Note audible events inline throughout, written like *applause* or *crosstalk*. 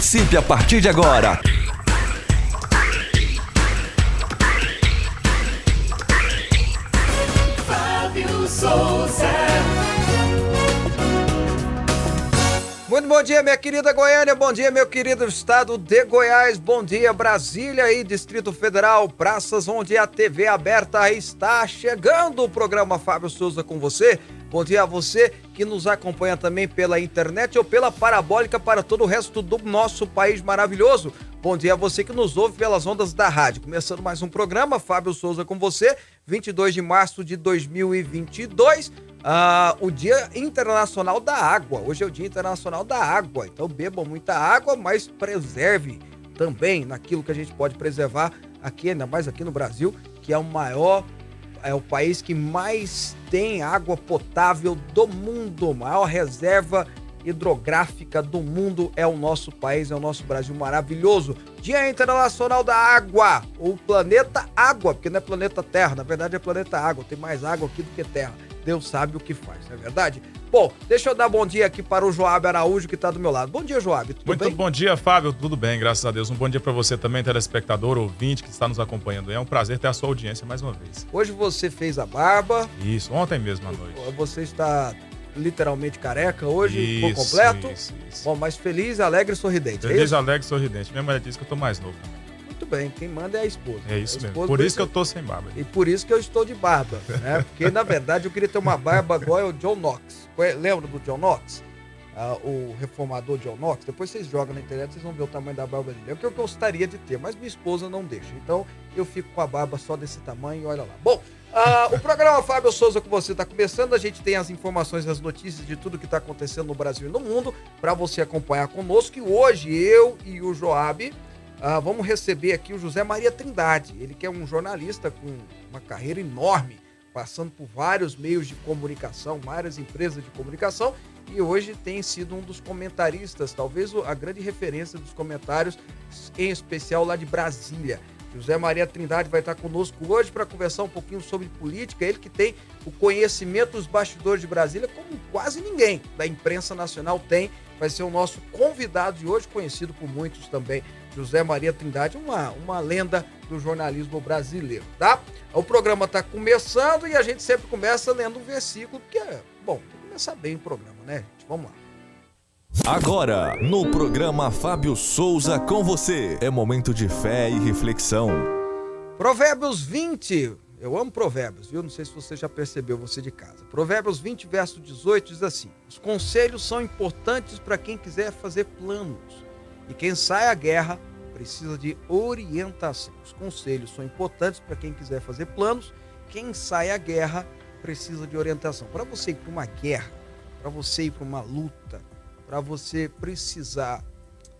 Participe a partir de agora. Fábio Souza. Muito bom dia, minha querida Goiânia, bom dia, meu querido estado de Goiás, bom dia, Brasília e Distrito Federal, praças onde a TV aberta está chegando o programa Fábio Souza com você. Bom dia a você que nos acompanha também pela internet ou pela parabólica para todo o resto do nosso país maravilhoso. Bom dia a você que nos ouve pelas ondas da rádio. Começando mais um programa, Fábio Souza com você, 22 de março de 2022 ah, o Dia Internacional da Água. Hoje é o Dia Internacional da Água. Então bebam muita água, mas preserve também naquilo que a gente pode preservar aqui, ainda mais aqui no Brasil, que é o maior, é o país que mais tem água potável do mundo, maior reserva hidrográfica do mundo é o nosso país, é o nosso Brasil maravilhoso. Dia Internacional da Água, ou planeta Água, porque não é planeta Terra, na verdade é planeta Água, tem mais água aqui do que terra. Deus sabe o que faz, não é verdade? Bom, deixa eu dar bom dia aqui para o Joab Araújo, que está do meu lado. Bom dia, Joab. Tudo Muito bem? bom dia, Fábio. Tudo bem, graças a Deus. Um bom dia para você também, telespectador, ouvinte que está nos acompanhando. É um prazer ter a sua audiência mais uma vez. Hoje você fez a barba. Isso, ontem mesmo à noite. Você está literalmente careca hoje, isso, por completo. Isso, isso. Bom, mas feliz, alegre e sorridente. é Feliz, isso? alegre e sorridente. Minha mulher disse que eu tô mais novo também. Muito bem, quem manda é a esposa. É isso mesmo. Por vai isso que eu tô sem barba. E por isso que eu estou de barba, né? *laughs* Porque, na verdade, eu queria ter uma barba igual ao John Knox. Conhe- Lembra do John Knox? Ah, o reformador John Knox? Depois vocês jogam na internet, vocês vão ver o tamanho da barba dele. É o que eu gostaria de ter, mas minha esposa não deixa. Então, eu fico com a barba só desse tamanho e olha lá. Bom, ah, o programa Fábio Souza com você está começando. A gente tem as informações, as notícias de tudo que está acontecendo no Brasil e no mundo para você acompanhar conosco. E hoje, eu e o Joab ah, vamos receber aqui o José Maria Trindade. Ele que é um jornalista com uma carreira enorme, passando por vários meios de comunicação, várias empresas de comunicação, e hoje tem sido um dos comentaristas, talvez a grande referência dos comentários, em especial lá de Brasília. José Maria Trindade vai estar conosco hoje para conversar um pouquinho sobre política. Ele que tem o conhecimento dos bastidores de Brasília, como quase ninguém da imprensa nacional tem. Vai ser o nosso convidado de hoje, conhecido por muitos também. José Maria Trindade, uma, uma lenda do jornalismo brasileiro, tá? O programa está começando e a gente sempre começa lendo um versículo, porque é, bom, começar bem o programa, né, gente? Vamos lá. Agora, no programa Fábio Souza com você. É momento de fé e reflexão. Provérbios 20. Eu amo provérbios, viu? Não sei se você já percebeu, você de casa. Provérbios 20, verso 18 diz assim: Os conselhos são importantes para quem quiser fazer planos. E quem sai à guerra precisa de orientação. Os conselhos são importantes para quem quiser fazer planos. Quem sai à guerra precisa de orientação. Para você ir para uma guerra, para você ir para uma luta, para você precisar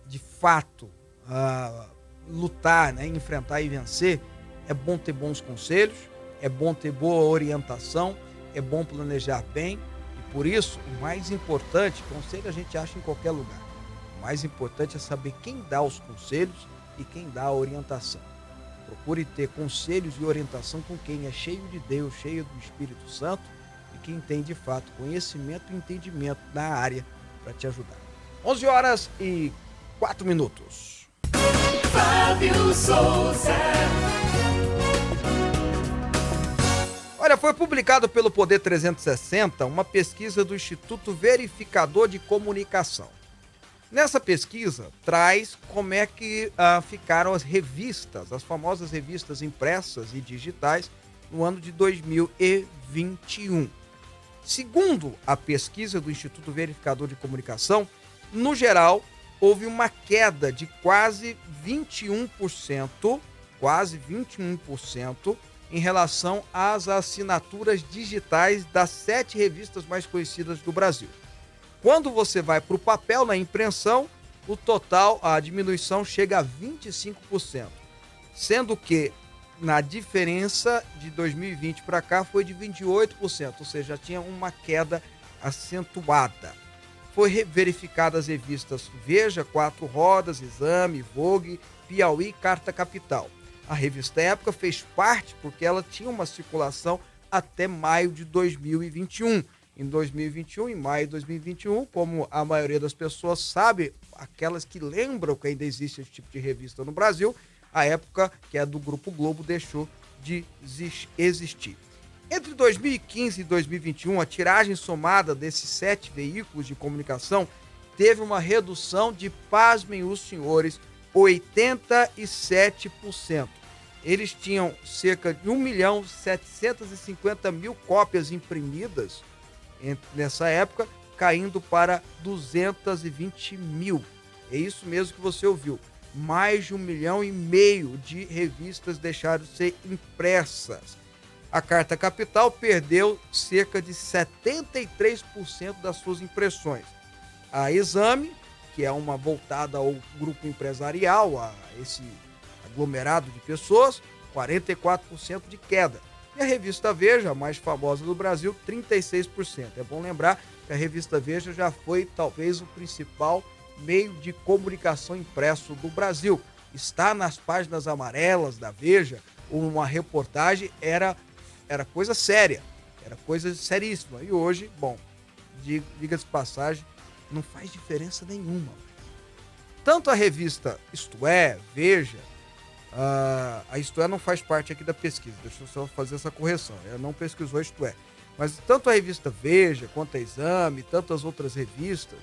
de fato ah, lutar, né, enfrentar e vencer, é bom ter bons conselhos, é bom ter boa orientação, é bom planejar bem. E por isso, o mais importante, conselho a gente acha em qualquer lugar. O mais importante é saber quem dá os conselhos e quem dá a orientação. Procure ter conselhos e orientação com quem é cheio de Deus, cheio do Espírito Santo e quem tem de fato conhecimento e entendimento na área para te ajudar. 11 horas e 4 minutos. Fábio Souza. Olha, foi publicado pelo Poder 360 uma pesquisa do Instituto Verificador de Comunicação. Nessa pesquisa, traz como é que ah, ficaram as revistas, as famosas revistas impressas e digitais, no ano de 2021. Segundo a pesquisa do Instituto Verificador de Comunicação, no geral, houve uma queda de quase 21%, quase 21%, em relação às assinaturas digitais das sete revistas mais conhecidas do Brasil. Quando você vai para o papel na impressão, o total, a diminuição chega a 25%, sendo que na diferença de 2020 para cá foi de 28%, ou seja, tinha uma queda acentuada. Foi verificada as revistas Veja, Quatro Rodas, Exame, Vogue, Piauí Carta Capital. A revista Época fez parte porque ela tinha uma circulação até maio de 2021. Em 2021, em maio de 2021, como a maioria das pessoas sabe, aquelas que lembram que ainda existe esse tipo de revista no Brasil, a época que é do Grupo Globo deixou de existir. Entre 2015 e 2021, a tiragem somada desses sete veículos de comunicação teve uma redução de, pasmem os senhores, 87%. Eles tinham cerca de 1 milhão 750 mil cópias imprimidas nessa época, caindo para 220 mil. É isso mesmo que você ouviu. Mais de um milhão e meio de revistas deixaram de ser impressas. A Carta Capital perdeu cerca de 73% das suas impressões. A Exame, que é uma voltada ao grupo empresarial, a esse aglomerado de pessoas, 44% de queda. E a revista Veja, a mais famosa do Brasil, 36%. É bom lembrar que a revista Veja já foi talvez o principal meio de comunicação impresso do Brasil. Está nas páginas amarelas da Veja, uma reportagem era, era coisa séria, era coisa seríssima. E hoje, bom, diga-se passagem, não faz diferença nenhuma. Tanto a revista Isto É, Veja, Uh, a Isto É não faz parte aqui da pesquisa, deixa eu só fazer essa correção. Ela não pesquisou Isto É. Mas tanto a revista Veja, quanto a Exame, tantas outras revistas,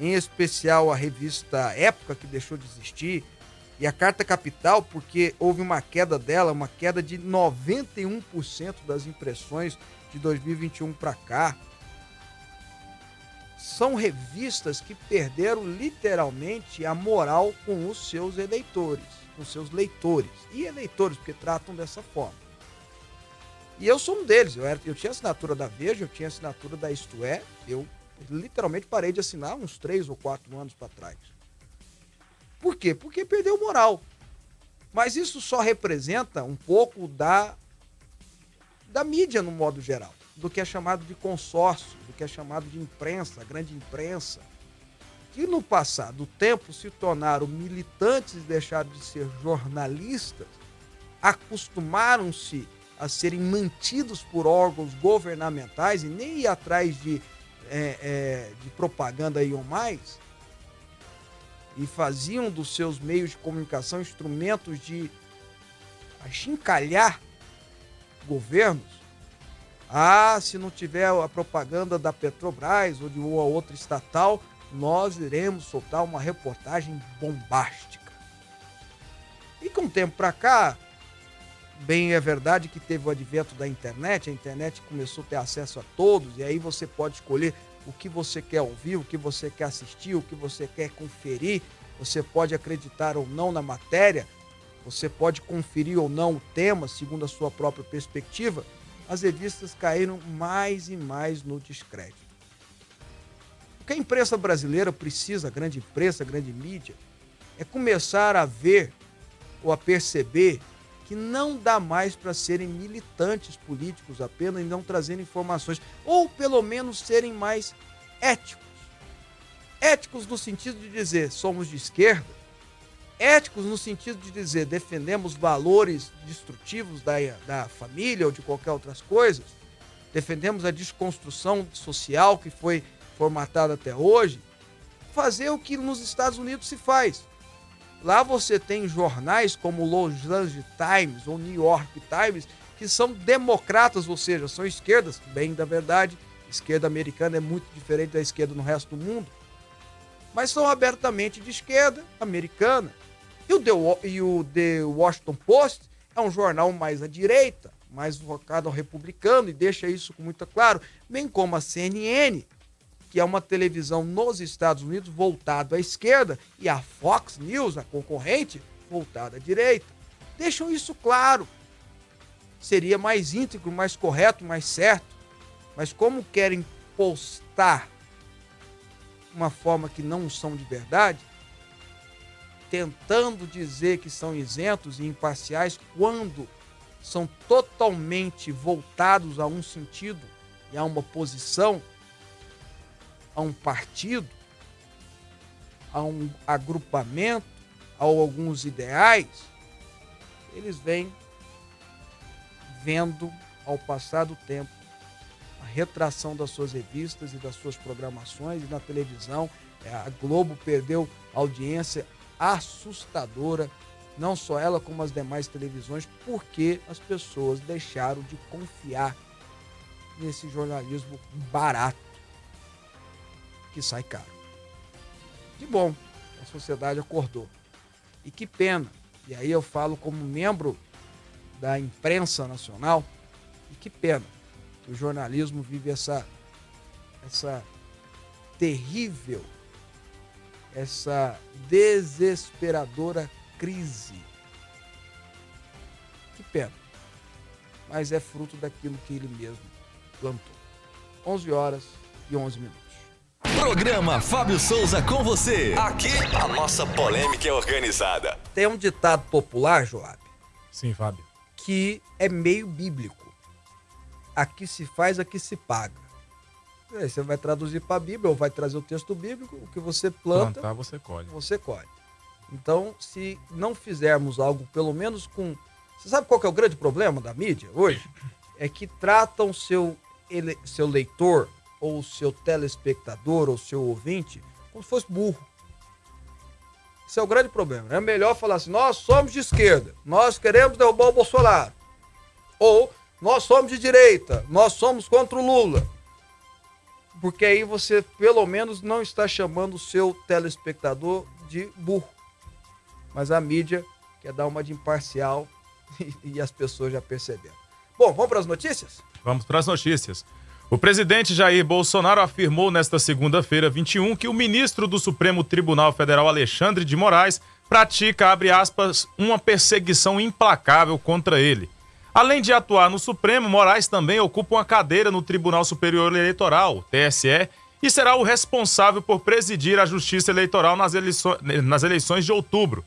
em especial a revista Época, que deixou de existir, e a Carta Capital, porque houve uma queda dela, uma queda de 91% das impressões de 2021 para cá. São revistas que perderam literalmente a moral com os seus eleitores com seus leitores. E eleitores, porque tratam dessa forma. E eu sou um deles. Eu, era, eu tinha assinatura da Veja, eu tinha assinatura da Isto É. Eu literalmente parei de assinar uns três ou quatro anos para trás. Por quê? Porque perdeu moral. Mas isso só representa um pouco da, da mídia no modo geral, do que é chamado de consórcio, do que é chamado de imprensa, grande imprensa que no passado do tempo se tornaram militantes e deixaram de ser jornalistas, acostumaram-se a serem mantidos por órgãos governamentais e nem ir atrás de, é, é, de propaganda e ou mais, e faziam dos seus meios de comunicação instrumentos de achincalhar governos. Ah, se não tiver a propaganda da Petrobras ou de uma outra estatal, nós iremos soltar uma reportagem bombástica. E com o tempo para cá, bem é verdade que teve o advento da internet, a internet começou a ter acesso a todos, e aí você pode escolher o que você quer ouvir, o que você quer assistir, o que você quer conferir, você pode acreditar ou não na matéria, você pode conferir ou não o tema segundo a sua própria perspectiva. As revistas caíram mais e mais no descrédito. O que a imprensa brasileira precisa, a grande imprensa, a grande mídia, é começar a ver ou a perceber que não dá mais para serem militantes políticos apenas e não trazendo informações, ou pelo menos serem mais éticos. Éticos no sentido de dizer somos de esquerda, éticos no sentido de dizer defendemos valores destrutivos da, da família ou de qualquer outras coisas, defendemos a desconstrução social que foi formatada até hoje, fazer o que nos Estados Unidos se faz. Lá você tem jornais como Los Angeles Times ou New York Times, que são democratas, ou seja, são esquerdas, bem da verdade, esquerda americana é muito diferente da esquerda no resto do mundo, mas são abertamente de esquerda americana. E o The, e o The Washington Post é um jornal mais à direita, mais focado ao republicano, e deixa isso muito claro, bem como a CNN, que é uma televisão nos Estados Unidos voltada à esquerda, e a Fox News, a concorrente, voltada à direita. Deixam isso claro. Seria mais íntegro, mais correto, mais certo. Mas como querem postar uma forma que não são de verdade, tentando dizer que são isentos e imparciais quando são totalmente voltados a um sentido e a uma posição, a um partido, a um agrupamento, a alguns ideais, eles vêm vendo ao passar do tempo a retração das suas revistas e das suas programações e na televisão É, a Globo perdeu audiência assustadora, não só ela como as demais televisões, porque as pessoas deixaram de confiar nesse jornalismo barato que sai caro. Que bom, a sociedade acordou. E que pena. E aí eu falo como membro da imprensa nacional, e que pena que o jornalismo vive essa essa terrível, essa desesperadora crise. Que pena. Mas é fruto daquilo que ele mesmo plantou. 11 horas e 11 minutos. Programa Fábio Souza com você. Aqui a nossa polêmica é organizada. Tem um ditado popular, Joab, Sim, Fábio. que é meio bíblico. Aqui se faz, aqui se paga. Aí você vai traduzir para a Bíblia ou vai trazer o texto bíblico, o que você planta, Plantar, você colhe. você colhe. Então, se não fizermos algo, pelo menos com. Você sabe qual que é o grande problema da mídia hoje? É que tratam seu, ele... seu leitor, ou seu telespectador, ou seu ouvinte, como se fosse burro. Esse é o grande problema. É melhor falar assim: nós somos de esquerda, nós queremos derrubar o Bolsonaro. Ou nós somos de direita, nós somos contra o Lula. Porque aí você, pelo menos, não está chamando o seu telespectador de burro. Mas a mídia quer dar uma de imparcial *laughs* e, as pessoas já perceberam. Bom, vamos para as notícias? Vamos para as notícias. O presidente Jair Bolsonaro afirmou nesta segunda-feira, 21, que o ministro do Supremo Tribunal Federal, Alexandre de Moraes, pratica, abre aspas, uma perseguição implacável contra ele. Além de atuar no Supremo, Moraes também ocupa uma cadeira no Tribunal Superior Eleitoral, TSE, e será o responsável por presidir a Justiça Eleitoral nas, eleições, de outubro.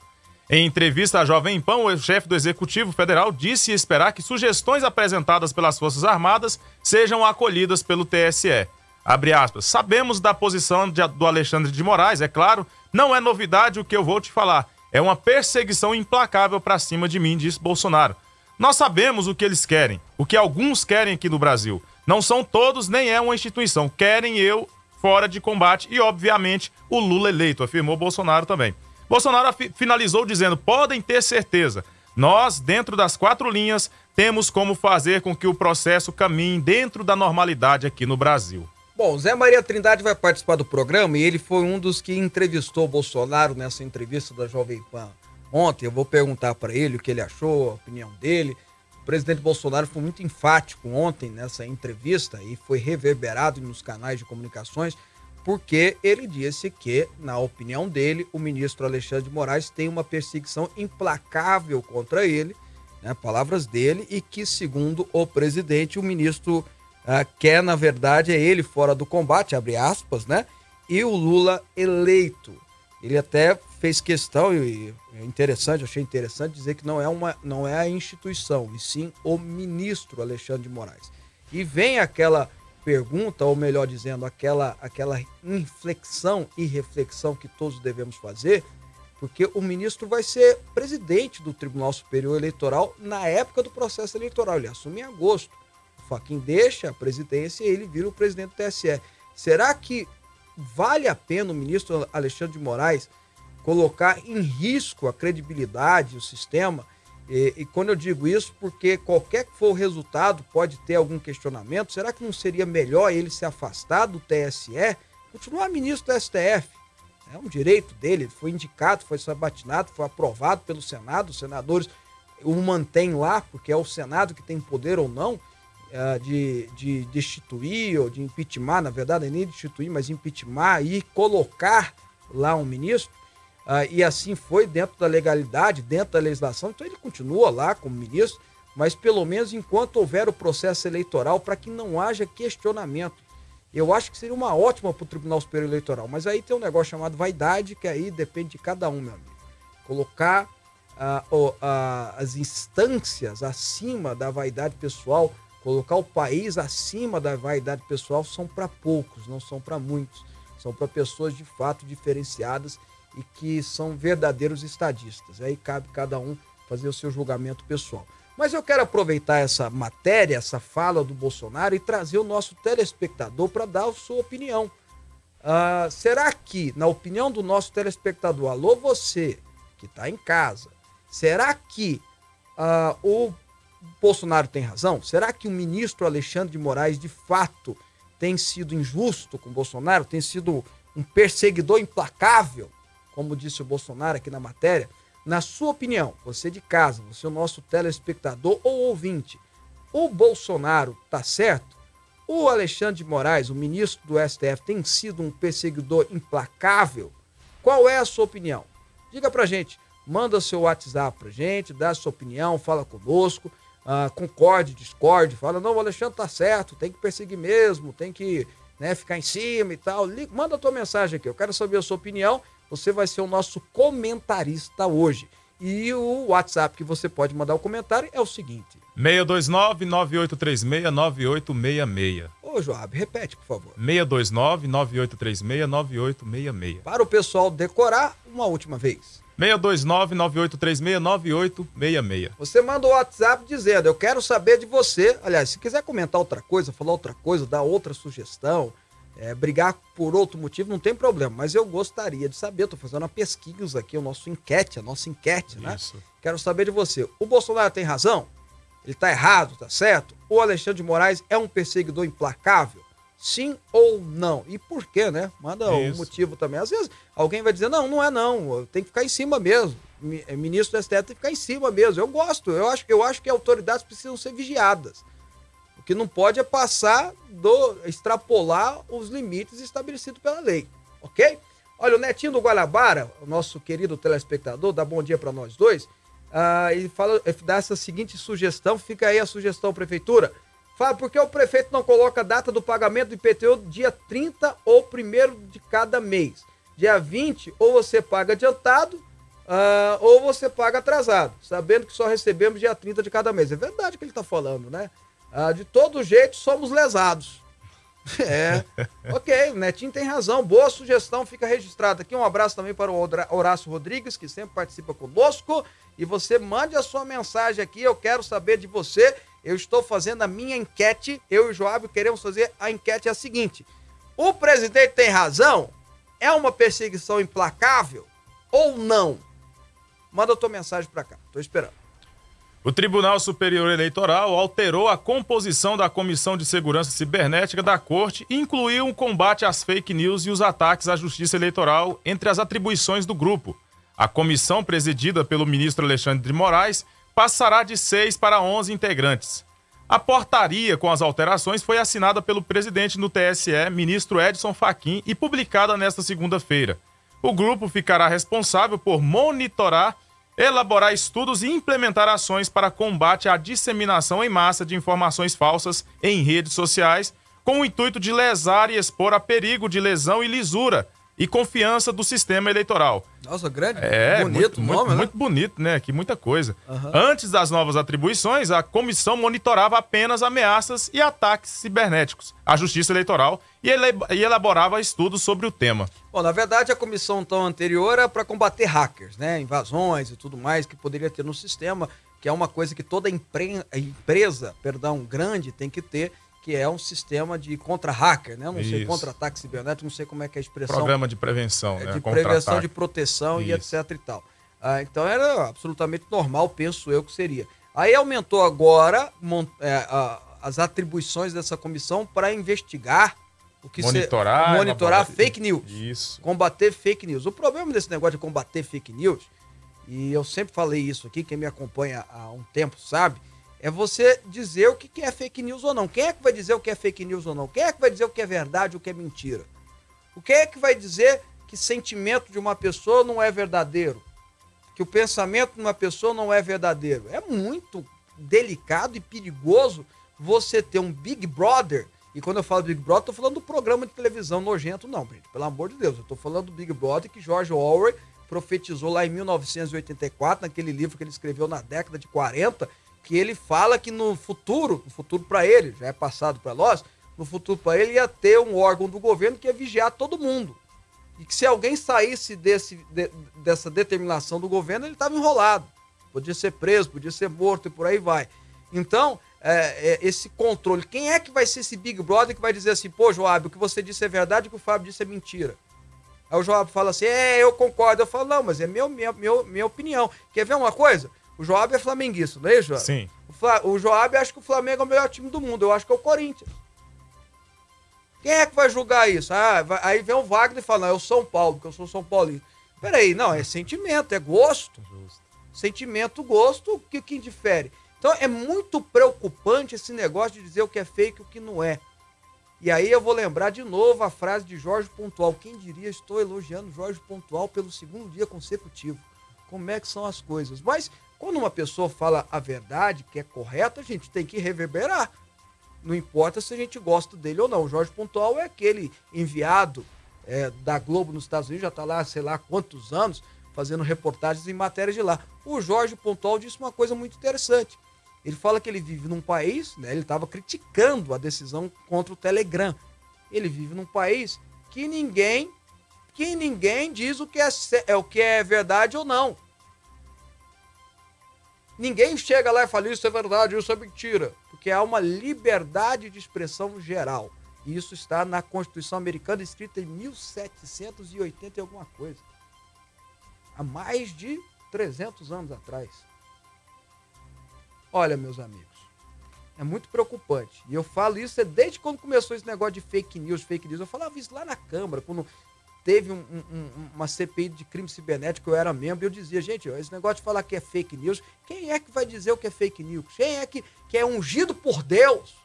Em entrevista à Jovem Pan, o chefe do Executivo Federal disse esperar que sugestões apresentadas pelas Forças Armadas sejam acolhidas pelo TSE. Aspas. Sabemos da posição de, do Alexandre de Moraes, é claro, não é novidade o que eu vou te falar. É uma perseguição implacável para cima de mim, disse Bolsonaro. Nós sabemos o que eles querem, o que alguns querem aqui no Brasil. Não são todos, nem é uma instituição. Querem eu fora de combate e, obviamente, o Lula eleito, afirmou Bolsonaro também. Bolsonaro finalizou dizendo: podem ter certeza, nós, dentro das quatro linhas, temos como fazer com que o processo caminhe dentro da normalidade aqui no Brasil. Bom, Zé Maria Trindade vai participar do programa e ele foi um dos que entrevistou o Bolsonaro nessa entrevista da Jovem Pan ontem. Eu vou perguntar para ele o que ele achou, a opinião dele. O presidente Bolsonaro foi muito enfático ontem nessa entrevista e foi reverberado nos canais de comunicações, porque ele disse que, na opinião dele, o ministro Alexandre de Moraes tem uma perseguição implacável contra ele, né, palavras dele, e que, segundo o presidente, o ministro uh, quer, na verdade, é ele fora do combate, abre aspas, né? E o Lula eleito. Ele até fez questão, e é interessante, achei interessante dizer que não é, uma, não é a instituição, e sim o ministro Alexandre de Moraes. E vem aquela pergunta, ou melhor dizendo, aquela, aquela inflexão e reflexão que todos devemos fazer, porque o ministro vai ser presidente do Tribunal Superior Eleitoral na época do processo eleitoral. Ele assume em agosto. O Faquin deixa a presidência e ele vira o presidente do TSE. Será que vale a pena o ministro Alexandre de Moraes colocar em risco a credibilidade, o sistema? E, e, quando eu digo isso, porque qualquer que for o resultado, pode ter algum questionamento. Será que não seria melhor ele se afastar do TSE, continuar ministro do STF? É um direito dele, foi indicado, foi sabatinado, foi aprovado pelo Senado. Os senadores o mantêm lá, porque é o Senado que tem poder ou não uh, de, de destituir ou de impeachment, na verdade, nem destituir, mas impeachment e colocar lá um ministro. Uh, e assim foi dentro da legalidade, dentro da legislação. Então ele continua lá como ministro, mas pelo menos enquanto houver o processo eleitoral, para que não haja questionamento. Eu acho que seria uma ótima para o Tribunal Superior Eleitoral. Mas aí tem um negócio chamado vaidade, que aí depende de cada um, meu amigo. Colocar uh, as instâncias acima da vaidade pessoal, colocar o país acima da vaidade pessoal, são para poucos, não são para muitos. São para pessoas de fato diferenciadas e que são verdadeiros estadistas. Aí cabe cada um fazer o seu julgamento pessoal. Mas eu quero aproveitar essa matéria, essa fala do Bolsonaro e trazer o nosso telespectador para dar a sua opinião. Ah, será que, na opinião do nosso telespectador, alô você que está em casa, será que ah, o Bolsonaro tem razão? Será que o ministro Alexandre de Moraes, de fato, tem sido injusto com o Bolsonaro? Tem sido um perseguidor implacável, como disse o Bolsonaro aqui na matéria? Na sua opinião, você de casa, você é o nosso telespectador ou ouvinte, o Bolsonaro tá certo? O Alexandre de Moraes, o ministro do STF, tem sido um perseguidor implacável? Qual é a sua opinião? Diga pra gente, manda seu WhatsApp pra gente, dá sua opinião, fala conosco, uh, concorde, discorde, fala, não, o Alexandre tá certo, tem que perseguir mesmo, tem que né, ficar em cima e tal. Liga, manda a tua mensagem aqui, eu quero saber a sua opinião, você vai ser o nosso comentarista hoje. E o WhatsApp que você pode mandar o comentário é o seguinte: 629-9836-9866. Ô, Joab, repete, por favor. 629-9836-9866. Para o pessoal decorar, uma última vez. 629-9836-9866. Você manda o WhatsApp dizendo: Eu quero saber de você. Aliás, se quiser comentar outra coisa, falar outra coisa, dar outra sugestão, é, brigar por outro motivo, não tem problema. Mas eu gostaria de saber, estou fazendo uma pesquisa aqui, o nosso enquete, a nossa enquete, né? Isso. Quero saber de você. O Bolsonaro tem razão? Ele está errado, tá certo? O Alexandre de Moraes é um perseguidor implacável? Sim ou não? E por quê, né? Manda o um motivo também. Às vezes alguém vai dizer, não, não é não, tem que ficar em cima mesmo. É, Ministro do STF tem que ficar em cima mesmo. Eu gosto, eu acho, eu acho que autoridades precisam ser vigiadas. Que não pode é passar do extrapolar os limites estabelecidos pela lei, ok? Olha, o Netinho do Guanabara, o nosso querido telespectador, dá bom dia para nós dois. Ah, ele fala, ele dá essa seguinte sugestão, fica aí a sugestão, prefeitura. Fala, por que o prefeito não coloca a data do pagamento do IPTU dia 30 ou 1 de cada mês? Dia 20, ou você paga adiantado, ah, ou você paga atrasado, sabendo que só recebemos dia 30 de cada mês. É verdade que ele está falando, né? Ah, de todo jeito, somos lesados. *laughs* É, ok, o Netinho tem razão. Boa sugestão, fica registrado aqui. Um abraço também para o Horácio Rodrigues, que sempre participa conosco. E você mande a sua mensagem aqui, eu quero saber de você. Eu estou fazendo a minha enquete, eu e o Joab queremos fazer a enquete é a seguinte: o presidente tem razão? É uma perseguição implacável ou não? Manda a tua mensagem para cá, tô esperando. O Tribunal Superior Eleitoral alterou a composição da Comissão de Segurança Cibernética da Corte e incluiu um combate às fake news e os ataques à Justiça Eleitoral entre as atribuições do grupo. A comissão, presidida pelo ministro Alexandre de Moraes, passará de 6 para 11 integrantes. A portaria com as alterações foi assinada pelo presidente do TSE, ministro Edson Fachin, e publicada nesta segunda-feira. O grupo ficará responsável por monitorar elaborar estudos e implementar ações para combate à disseminação em massa de informações falsas em redes sociais, com o intuito de lesar e expor a perigo de lesão e lisura e confiança do sistema eleitoral. Nossa, grande, É, bonito muito, o muito, nome, né? muito bonito, né? Que muita coisa. Aham. Antes das novas atribuições, a comissão monitorava apenas ameaças e ataques cibernéticos à Justiça Eleitoral e ele- e elaborava estudos sobre o tema. Bom, na verdade, a comissão então anterior era para combater hackers, né? Invasões e tudo mais que poderia ter no sistema, que é uma coisa que toda empre- empresa, perdão, grande tem que ter, que é um sistema de contra-hacker, né? Não sei, Isso. contra-ataque cibernético, não sei como é que é a expressão. Programa de prevenção, É, né? de prevenção de proteção e Isso. etc e tal. Ah, então era absolutamente normal, penso eu que seria. Aí aumentou agora é, a- as atribuições dessa comissão para investigar o que se- monitorar, monitorar fake news Isso. combater fake news. O problema desse negócio de combater fake news, e eu sempre falei isso aqui, quem me acompanha há um tempo sabe, é você dizer o que é fake news ou não. Quem é que vai dizer o que é fake news ou não? Quem é que vai dizer o que é verdade ou o que é mentira? O que é que vai dizer que sentimento de uma pessoa não é verdadeiro? Que o pensamento de uma pessoa não é verdadeiro? É muito delicado e perigoso você ter um Big Brother. E quando eu falo Big Brother, tô falando do programa de televisão nojento, não, gente. Pelo amor de Deus. Eu tô falando do Big Brother que George Orwell profetizou lá em 1984, naquele livro que ele escreveu na década de 40, que ele fala que no futuro, no futuro para ele, já é passado para nós, no futuro para ele ia ter um órgão do governo que ia vigiar todo mundo. E que se alguém saísse desse, de- dessa determinação do governo, ele estava enrolado. Podia ser preso, podia ser morto e por aí vai. Então, é, é, esse controle. Quem é que vai ser esse Big Brother que vai dizer assim, pô, Joab, o que você disse é verdade, o que o Fábio disse é mentira? Aí o Joab fala assim, é, eu concordo. Eu falo, não, mas é meu, minha, meu, minha opinião. Quer ver uma coisa? O Joab é flamenguista, não é, Joab? Sim. O, Fla, o Joab acha que o Flamengo é o melhor time do mundo. Eu acho que é o Corinthians. Quem é que vai julgar isso? Ah, vai, aí vem o Wagner e fala, não, é o São Paulo, porque eu sou São Paulino. Peraí, não, é sentimento, é gosto. Justo. Sentimento, gosto, o que, que difere? Então é muito preocupante esse negócio de dizer o que é fake e o que não é. E aí eu vou lembrar de novo a frase de Jorge Pontual. Quem diria, estou elogiando Jorge Pontual pelo segundo dia consecutivo. Como é que são as coisas? Mas quando uma pessoa fala a verdade, que é correta, a gente tem que reverberar. Não importa se a gente gosta dele ou não. O Jorge Pontual é aquele enviado é, da Globo nos Estados Unidos, já está lá, sei lá quantos anos, fazendo reportagens em matérias de lá. O Jorge Pontual disse uma coisa muito interessante. Ele fala que ele vive num país, né, ele estava criticando a decisão contra o Telegram. Ele vive num país que ninguém, que ninguém diz o que é, é o que é verdade ou não. Ninguém chega lá e fala isso é verdade, isso é mentira, porque há uma liberdade de expressão geral. E isso está na Constituição Americana, escrita em 1780 e alguma coisa. Há mais de 300 anos atrás. Olha, meus amigos, é muito preocupante. E eu falo isso desde quando começou esse negócio de fake news, fake news. Eu falava isso lá na Câmara, quando teve um, um, uma CPI de crime cibernético, eu era membro, e eu dizia, gente, esse negócio de falar que é fake news, quem é que vai dizer o que é fake news? Quem é que, que é ungido por Deus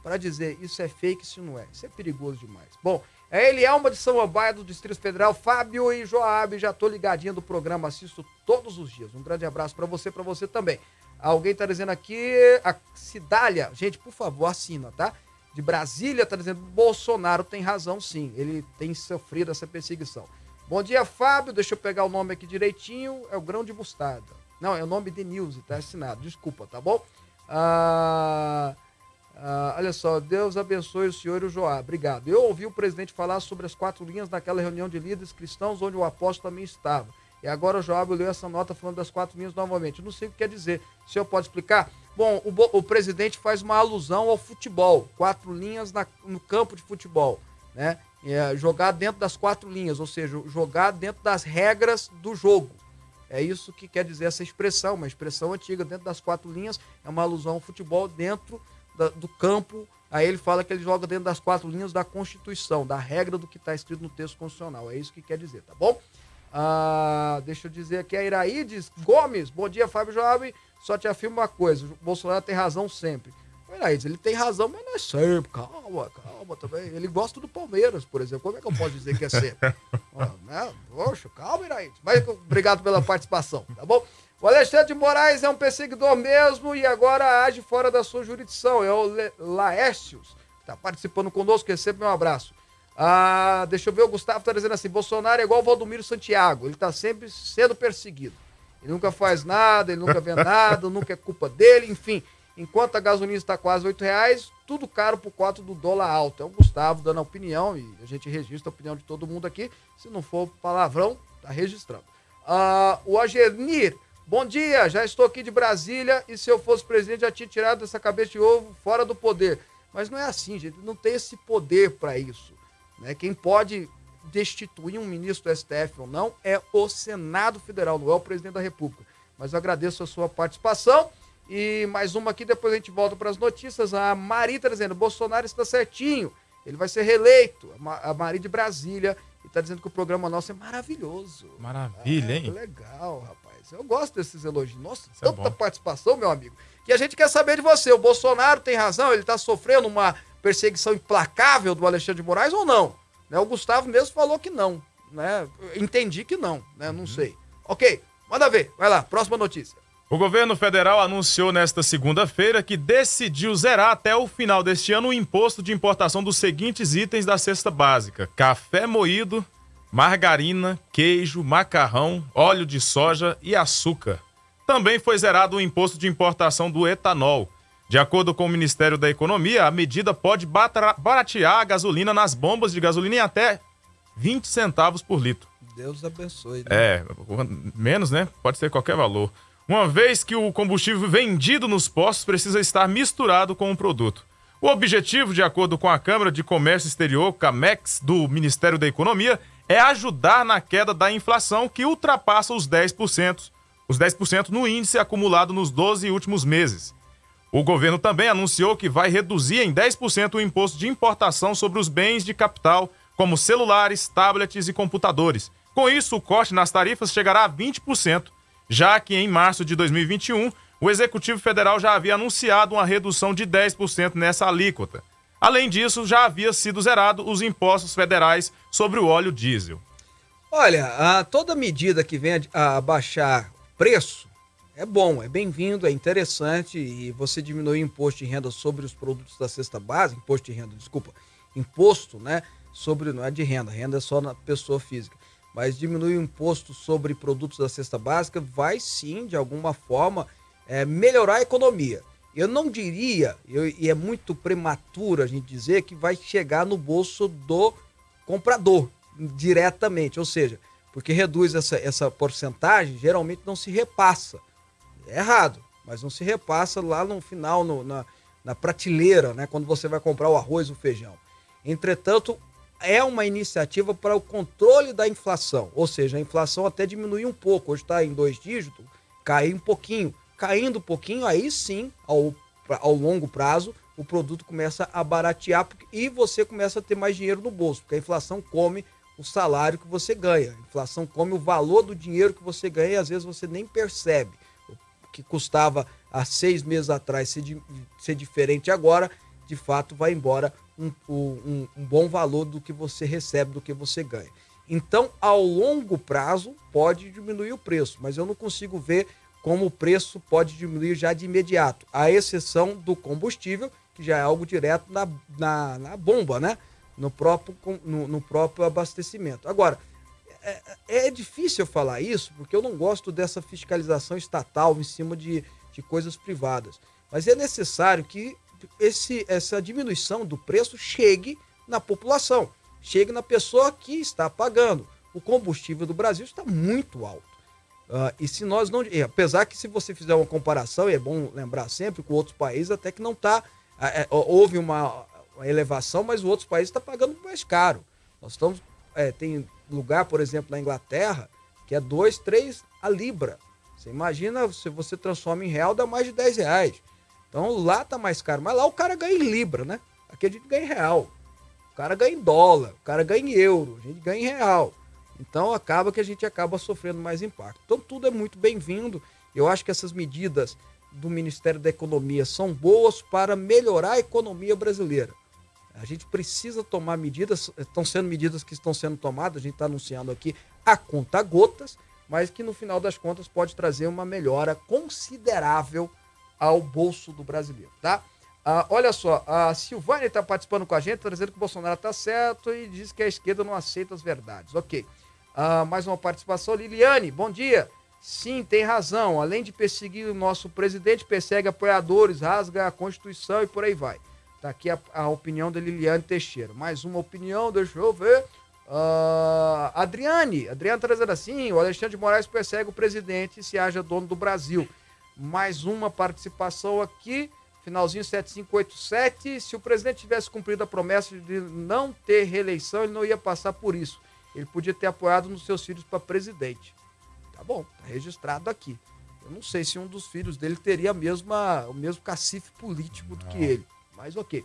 para dizer isso é fake, isso não é? Isso é perigoso demais. Bom, é Elielma de São Ambaia, do Distrito Federal, Fábio e Joab, já tô ligadinho do programa, assisto todos os dias. Um grande abraço para você, para você também. Alguém tá dizendo aqui, a Cidália, gente, por favor, assina, tá? De Brasília tá dizendo, Bolsonaro tem razão sim, ele tem sofrido essa perseguição. Bom dia, Fábio, deixa eu pegar o nome aqui direitinho, é o Grão de Mostarda. Não, é o nome de Nilce, tá assinado, desculpa, tá bom? Ah... Ah, olha só, Deus abençoe o senhor e o Joá. Obrigado. Eu ouvi o presidente falar sobre as quatro linhas naquela reunião de líderes cristãos onde o apóstolo também estava. E agora o Joab leu essa nota falando das quatro linhas novamente. Eu não sei o que quer dizer. O senhor pode explicar? Bom, o, o presidente faz uma alusão ao futebol. Quatro linhas na, no campo de futebol. Né? É, jogar dentro das quatro linhas, ou seja, jogar dentro das regras do jogo. É isso que quer dizer essa expressão, uma expressão antiga, dentro das quatro linhas, é uma alusão ao futebol dentro da, do campo. Aí ele fala que ele joga dentro das quatro linhas da Constituição, da regra do que está escrito no texto constitucional. É isso que quer dizer, tá bom? Ah, deixa eu dizer aqui a Iraídes Gomes. Bom dia, Fábio Joab. Só te afirmo uma coisa: o Bolsonaro tem razão sempre. Iraídes, ele tem razão, mas não é sempre. Calma, calma também. Ele gosta do Palmeiras, por exemplo. Como é que eu posso dizer que é sempre? *laughs* ah, né? Poxa, calma, Iraídes. Mas obrigado pela participação, tá bom? O Alexandre de Moraes é um perseguidor mesmo e agora age fora da sua jurisdição. É o Le Laércios, que está participando conosco. Recebe meu abraço. Ah, deixa eu ver, o Gustavo está dizendo assim: Bolsonaro é igual o Valdomiro Santiago, ele está sempre sendo perseguido. Ele nunca faz nada, ele nunca vê nada, nunca é culpa dele, enfim. Enquanto a gasolina está quase R$ reais, tudo caro por conta do dólar alto. É o Gustavo dando a opinião e a gente registra a opinião de todo mundo aqui. Se não for palavrão, tá registrando. Ah, o Agenir Bom dia, já estou aqui de Brasília e se eu fosse presidente já tinha tirado essa cabeça de ovo fora do poder. Mas não é assim, gente, não tem esse poder para isso. Né? Quem pode destituir um ministro do STF ou não é o Senado Federal, não é o presidente da República. Mas eu agradeço a sua participação. E mais uma aqui, depois a gente volta para as notícias. A Mari está dizendo: Bolsonaro está certinho, ele vai ser reeleito. A Mari de Brasília está dizendo que o programa nosso é maravilhoso. Maravilha, ah, hein? Legal, rapaz. Eu gosto desses elogios. Nossa, Isso é tanta é participação, meu amigo. Que a gente quer saber de você. O Bolsonaro tem razão? Ele está sofrendo uma perseguição implacável do Alexandre de Moraes ou não? Né? O Gustavo mesmo falou que não. Né? Entendi que não, né? Não uhum. sei. Ok, manda ver. Vai lá, próxima notícia. O governo federal anunciou nesta segunda-feira que decidiu zerar até o final deste ano o imposto de importação dos seguintes itens da cesta básica: café moído, margarina, queijo, macarrão, óleo de soja e açúcar. Também foi zerado o imposto de importação do etanol. De acordo com o Ministério da Economia, a medida pode baratear a gasolina nas bombas de gasolina em até 20 centavos por litro. Deus abençoe. Né? É, menos, né? Pode ser qualquer valor. uma vez que o combustível vendido nos postos precisa estar misturado com o produto. O objetivo, de acordo com a Câmara de Comércio Exterior, CAMEX, do Ministério da Economia, é ajudar na queda da inflação que ultrapassa os 10%, os 10% no índice acumulado nos 12 últimos meses. O governo também anunciou que vai reduzir em 10% o imposto de importação sobre os bens de capital, como celulares, tablets e computadores. Com isso, o corte nas tarifas chegará a 20%, já que em março de 2021 o Executivo Federal já havia anunciado uma redução de 10% nessa alíquota. Além disso, já havia sido zerado os impostos federais sobre o óleo diesel. Olha, a, toda medida que vem a, baixar preço é bom, é bem-vindo, é interessante e você diminuir o imposto de renda sobre os produtos da cesta básica, imposto de renda, desculpa, imposto, né, sobre, não é de renda, renda é só na pessoa física, mas diminuir o imposto sobre produtos da cesta básica vai sim, de alguma forma, é, melhorar a economia. Eu não diria, eu, e é muito prematuro a gente dizer que vai chegar no bolso do comprador diretamente, ou seja, porque reduz essa, essa porcentagem, geralmente não se repassa é errado, mas não se repassa lá no final, no, na, na prateleira, né? Quando você vai comprar o arroz, o feijão. Entretanto, é uma iniciativa para o controle da inflação, ou seja, a inflação até diminuir um pouco. Hoje está em dois dígitos, cair um pouquinho. Caindo um pouquinho, aí sim, ao, ao longo prazo, o produto começa a baratear e você começa a ter mais dinheiro no bolso, porque a inflação come o salário que você ganha. A inflação come o valor do dinheiro que você ganha e às vezes você nem percebe que custava há seis meses atrás ser, ser diferente agora, de fato vai embora um, um, um bom valor do que você recebe, do que você ganha. Então, ao longo prazo, pode diminuir o preço, mas eu não consigo ver como o preço pode diminuir já de imediato, à exceção do combustível, que já é algo direto na, na, na bomba, né? No próprio, no, no próprio abastecimento. Agora, é, é, difícil falar isso, porque eu não gosto dessa fiscalização estatal em cima de, de coisas privadas. Mas é necessário que esse, essa diminuição do preço chegue na população, chegue na pessoa que está pagando. O combustível do Brasil está muito alto. Uh, e se nós não. Apesar que, se você fizer uma comparação, e é bom lembrar sempre, com outros países, até que não está. É, é, houve uma, uma, elevação, mas os outros países estão tá pagando mais caro. Nós estamos. É, tem lugar, por exemplo, na Inglaterra, que é 2, 3 a libra. Você imagina, se você transforma em real, dá mais de 10 reais. Então lá tá mais caro. Mas lá o cara ganha em libra, né? Aqui a gente ganha em real. O cara ganha em dólar, o cara ganha em euro, a gente ganha em real. Então acaba que a gente acaba sofrendo mais impacto. Então tudo é muito bem-vindo. Eu acho que essas medidas do Ministério da Economia são boas para melhorar a economia brasileira. A gente precisa tomar medidas, estão sendo medidas que estão sendo tomadas, a gente está anunciando aqui a conta gotas, mas que no final das contas pode trazer uma melhora considerável ao bolso do brasileiro, tá? Ah, olha só, a Silvânia está participando com a gente, tá dizendo que o Bolsonaro está certo e diz que a esquerda não aceita as verdades. Ok. Ah, mais uma participação. Liliane, bom dia. Sim, tem razão. Além de perseguir o nosso presidente, persegue apoiadores, rasga a Constituição e por aí vai. Tá aqui a, a opinião da Liliane Teixeira. Mais uma opinião, deixa eu ver. Uh, Adriane, Adriane tá dizendo assim: o Alexandre de Moraes persegue o presidente se haja dono do Brasil. Mais uma participação aqui, finalzinho 7587. Se o presidente tivesse cumprido a promessa de não ter reeleição, ele não ia passar por isso. Ele podia ter apoiado nos seus filhos para presidente. Tá bom, tá registrado aqui. Eu não sei se um dos filhos dele teria a mesma, o mesmo cacife político do que ele. Mas ok.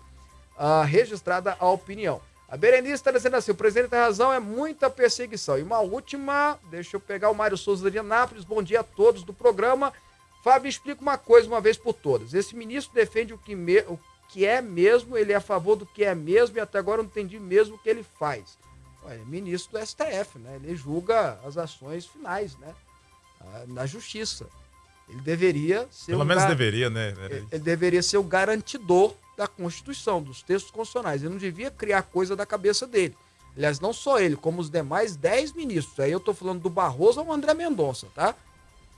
Uh, registrada a opinião. A Berenice está dizendo assim: o presidente tem razão, é muita perseguição. E uma última, deixa eu pegar o Mário Souza de Anápolis. Bom dia a todos do programa. Fábio, explica uma coisa uma vez por todas. Esse ministro defende o que, me, o que é mesmo, ele é a favor do que é mesmo, e até agora eu não entendi mesmo o que ele faz. Ele é ministro do STF, né? Ele julga as ações finais, né? Ah, na justiça. Ele deveria ser. Pelo menos gar... deveria, né? Ele, ele deveria ser o garantidor da Constituição, dos textos constitucionais. Ele não devia criar coisa da cabeça dele. Aliás, não só ele, como os demais dez ministros. Aí eu estou falando do Barroso ou André Mendonça, tá?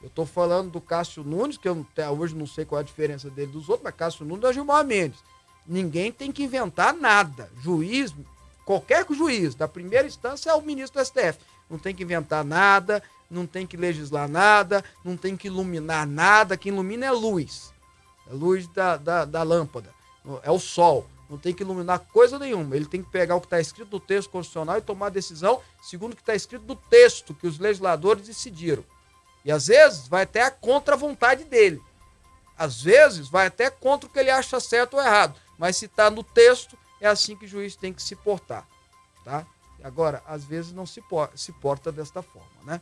Eu estou falando do Cássio Nunes, que eu até hoje não sei qual é a diferença dele dos outros, mas Cássio Nunes é Gilmar Mendes. Ninguém tem que inventar nada. Juiz, qualquer juiz, da primeira instância é o ministro do STF. Não tem que inventar nada, não tem que legislar nada, não tem que iluminar nada. Quem ilumina é luz. É luz da, da, da lâmpada. É o sol. Não tem que iluminar coisa nenhuma. Ele tem que pegar o que está escrito no texto constitucional e tomar a decisão segundo o que está escrito no texto que os legisladores decidiram. E às vezes vai até contra a vontade dele. Às vezes vai até contra o que ele acha certo ou errado. Mas se está no texto, é assim que o juiz tem que se portar. Tá? Agora, às vezes não se, por, se porta desta forma, né?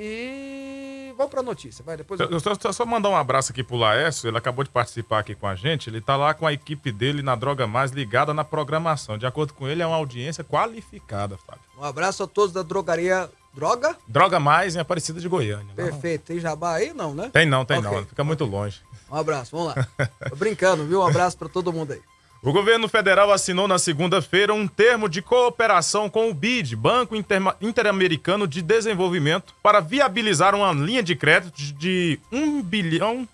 E vamos para a notícia, vai depois. Eu... Só, só, só, mandar um abraço aqui pro Laércio, ele acabou de participar aqui com a gente. Ele tá lá com a equipe dele na Droga Mais ligada na programação. De acordo com ele, é uma audiência qualificada, Fábio. Um abraço a todos da drogaria Droga? Droga Mais em Aparecida de Goiânia. Perfeito. Tem jabá aí não, né? Tem não, tem okay. não. Fica muito longe. Um abraço, vamos lá. *laughs* Tô brincando, viu? Um abraço para todo mundo aí. O governo federal assinou na segunda-feira um termo de cooperação com o BID, Banco Interamericano de Desenvolvimento, para viabilizar uma linha de crédito de 1 bilhão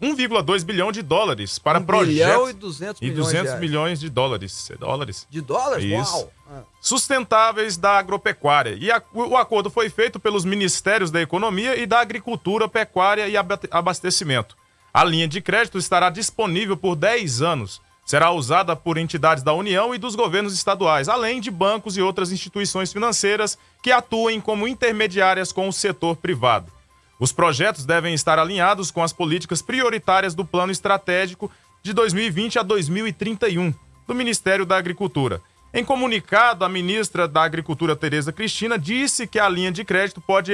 1,2 bilhão de dólares para 1 projetos. bilhão e 200 milhões, e 200 milhões de dólares. dólares. De dólares? Isso. Uau. Ah. Sustentáveis da agropecuária. E a, o acordo foi feito pelos Ministérios da Economia e da Agricultura, Pecuária e Abastecimento. A linha de crédito estará disponível por 10 anos será usada por entidades da União e dos governos estaduais, além de bancos e outras instituições financeiras que atuem como intermediárias com o setor privado. Os projetos devem estar alinhados com as políticas prioritárias do Plano Estratégico de 2020 a 2031 do Ministério da Agricultura. Em comunicado, a ministra da Agricultura, Tereza Cristina, disse que a linha de crédito pode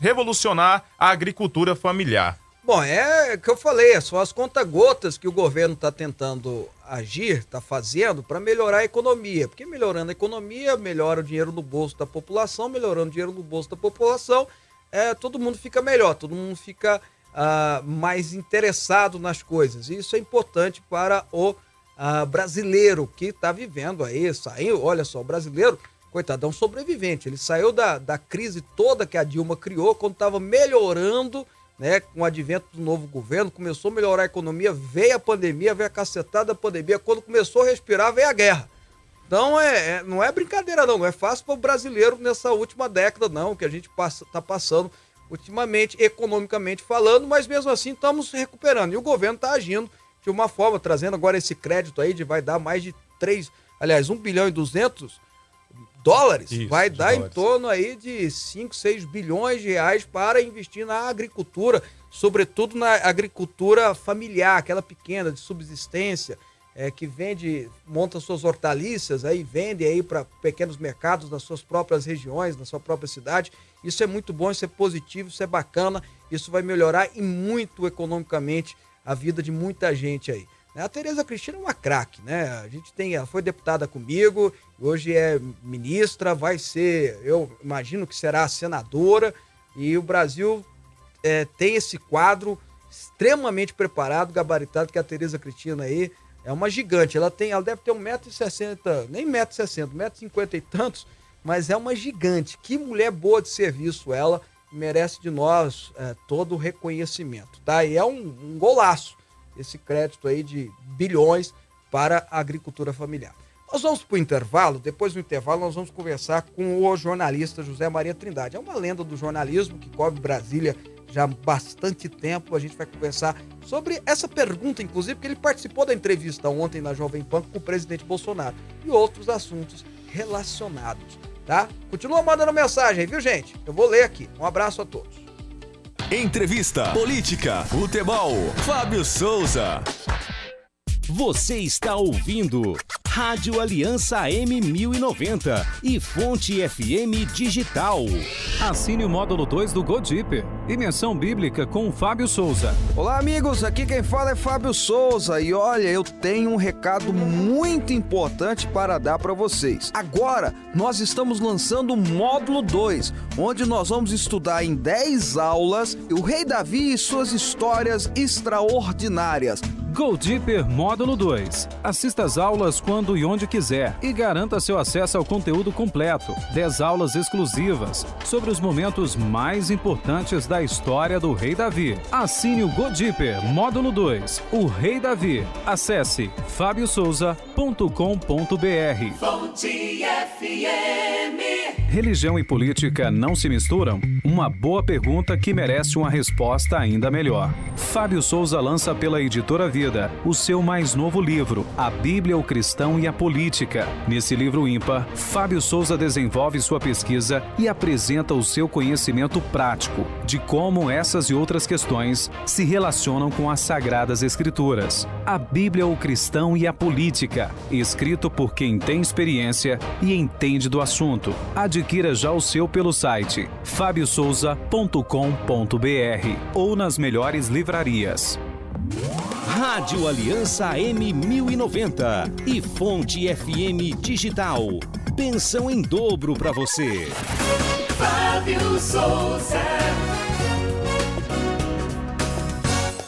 revolucionar a agricultura familiar. Bom, é o que eu falei, é só as conta-gotas que o governo está tentando agir, está fazendo para melhorar a economia. Porque melhorando a economia, melhora o dinheiro no bolso da população, melhorando o dinheiro no bolso da população, é, todo mundo fica melhor, todo mundo fica uh, mais interessado nas coisas. E isso é importante para o uh, brasileiro que está vivendo aí, saiu, olha só, o brasileiro, coitado, um sobrevivente. Ele saiu da, da crise toda que a Dilma criou quando estava melhorando né, com o advento do novo governo, começou a melhorar a economia, veio a pandemia, veio a cacetada da pandemia, quando começou a respirar, veio a guerra. Então é, é não é brincadeira não, não é fácil para o brasileiro nessa última década não, que a gente está passa, tá passando ultimamente, economicamente falando, mas mesmo assim estamos recuperando. E o governo está agindo de uma forma, trazendo agora esse crédito aí de vai dar mais de 3, aliás, 1 bilhão e 200 dólares, Isso, vai dar dólares. em torno aí de 5, 6 bilhões de reais para investir na agricultura, sobretudo na agricultura familiar, aquela pequena de subsistência, é, que vende, monta suas hortaliças, aí vende aí para pequenos mercados nas suas próprias regiões, na sua própria cidade. Isso é muito bom, isso é positivo, isso é bacana, isso vai melhorar e muito economicamente a vida de muita gente aí. A Tereza Cristina é uma craque, né? A gente tem, ela foi deputada comigo, hoje é ministra, vai ser, eu imagino que será senadora, e o Brasil é, tem esse quadro extremamente preparado, gabaritado, que a Tereza Cristina aí é uma gigante. Ela tem, ela deve ter 1,60m, nem 1,60m, 1,50m e tantos, mas é uma gigante. Que mulher boa de serviço ela, merece de nós é, todo o reconhecimento, tá? E é um, um golaço esse crédito aí de bilhões para a agricultura familiar. Nós vamos para o intervalo, depois do intervalo nós vamos conversar com o jornalista José Maria Trindade. É uma lenda do jornalismo que cobre Brasília já há bastante tempo. A gente vai conversar sobre essa pergunta, inclusive, porque ele participou da entrevista ontem na Jovem Pan com o presidente Bolsonaro e outros assuntos relacionados, tá? Continua mandando mensagem, viu, gente? Eu vou ler aqui. Um abraço a todos. Entrevista, política, futebol. Fábio Souza. Você está ouvindo Rádio Aliança M1090 e Fonte FM Digital. Assine o módulo 2 do Go Deeper. Dimensão Bíblica com Fábio Souza. Olá, amigos. Aqui quem fala é Fábio Souza. E olha, eu tenho um recado muito importante para dar para vocês. Agora, nós estamos lançando o módulo 2, onde nós vamos estudar em 10 aulas o Rei Davi e suas histórias extraordinárias. Go Deeper Módulo 2. Assista às aulas quando e onde quiser e garanta seu acesso ao conteúdo completo. 10 aulas exclusivas sobre os momentos mais importantes da história do Rei Davi. Assine o Go Deeper Módulo 2. O Rei Davi. Acesse fabiosouza.com.br. Religião e política não se misturam? Uma boa pergunta que merece uma resposta ainda melhor. Fábio Souza lança pela editora Vida o seu mais novo livro, A Bíblia, o Cristão e a Política. Nesse livro ímpar, Fábio Souza desenvolve sua pesquisa e apresenta o seu conhecimento prático de como essas e outras questões se relacionam com as Sagradas Escrituras. A Bíblia, o Cristão e a Política, escrito por quem tem experiência e entende do assunto. Adquira já o seu pelo site fabiosouza.com.br ou nas melhores livrarias. Rádio Aliança M1090 e Fonte FM Digital. Pensão em dobro para você. Fábio Souza.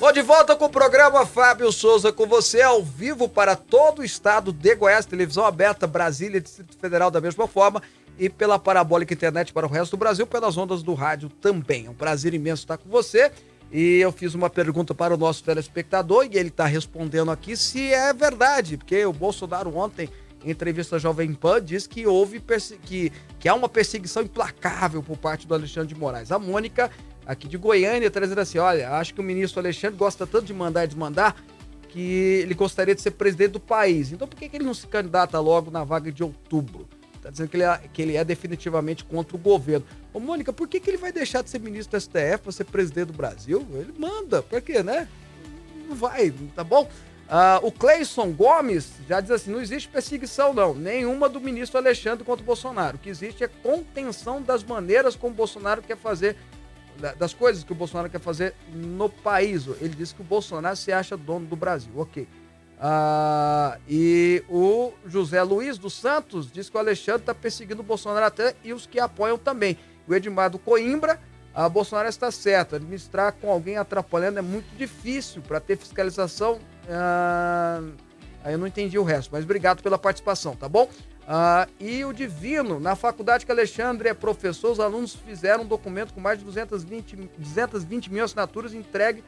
Bom, de volta com o programa Fábio Souza com você ao vivo para todo o estado de Goiás, televisão aberta, Brasília, Distrito Federal da mesma forma e pela parabólica internet para o resto do Brasil, pelas ondas do rádio também. É um prazer imenso estar com você. E eu fiz uma pergunta para o nosso telespectador e ele está respondendo aqui se é verdade, porque o Bolsonaro ontem, em entrevista à Jovem Pan, disse que houve que, que há uma perseguição implacável por parte do Alexandre de Moraes. A Mônica, aqui de Goiânia, está dizendo assim: olha, acho que o ministro Alexandre gosta tanto de mandar e desmandar que ele gostaria de ser presidente do país. Então por que, que ele não se candidata logo na vaga de outubro? Está dizendo que ele, é, que ele é definitivamente contra o governo. Ô, Mônica, por que, que ele vai deixar de ser ministro do STF para ser presidente do Brasil? Ele manda, por quê, né? Não vai, tá bom? Ah, o Cleison Gomes já diz assim: não existe perseguição, não, nenhuma do ministro Alexandre contra o Bolsonaro. O que existe é contenção das maneiras como o Bolsonaro quer fazer, das coisas que o Bolsonaro quer fazer no país. Ele disse que o Bolsonaro se acha dono do Brasil. Ok. Ah, e o José Luiz dos Santos diz que o Alexandre está perseguindo o Bolsonaro até e os que apoiam também. O Edmar do Coimbra, a Bolsonaro está certo. Administrar com alguém atrapalhando é muito difícil para ter fiscalização. Ah, eu não entendi o resto, mas obrigado pela participação, tá bom? Ah, e o Divino, na faculdade que Alexandre é professor, os alunos fizeram um documento com mais de 220, 220 mil assinaturas entregue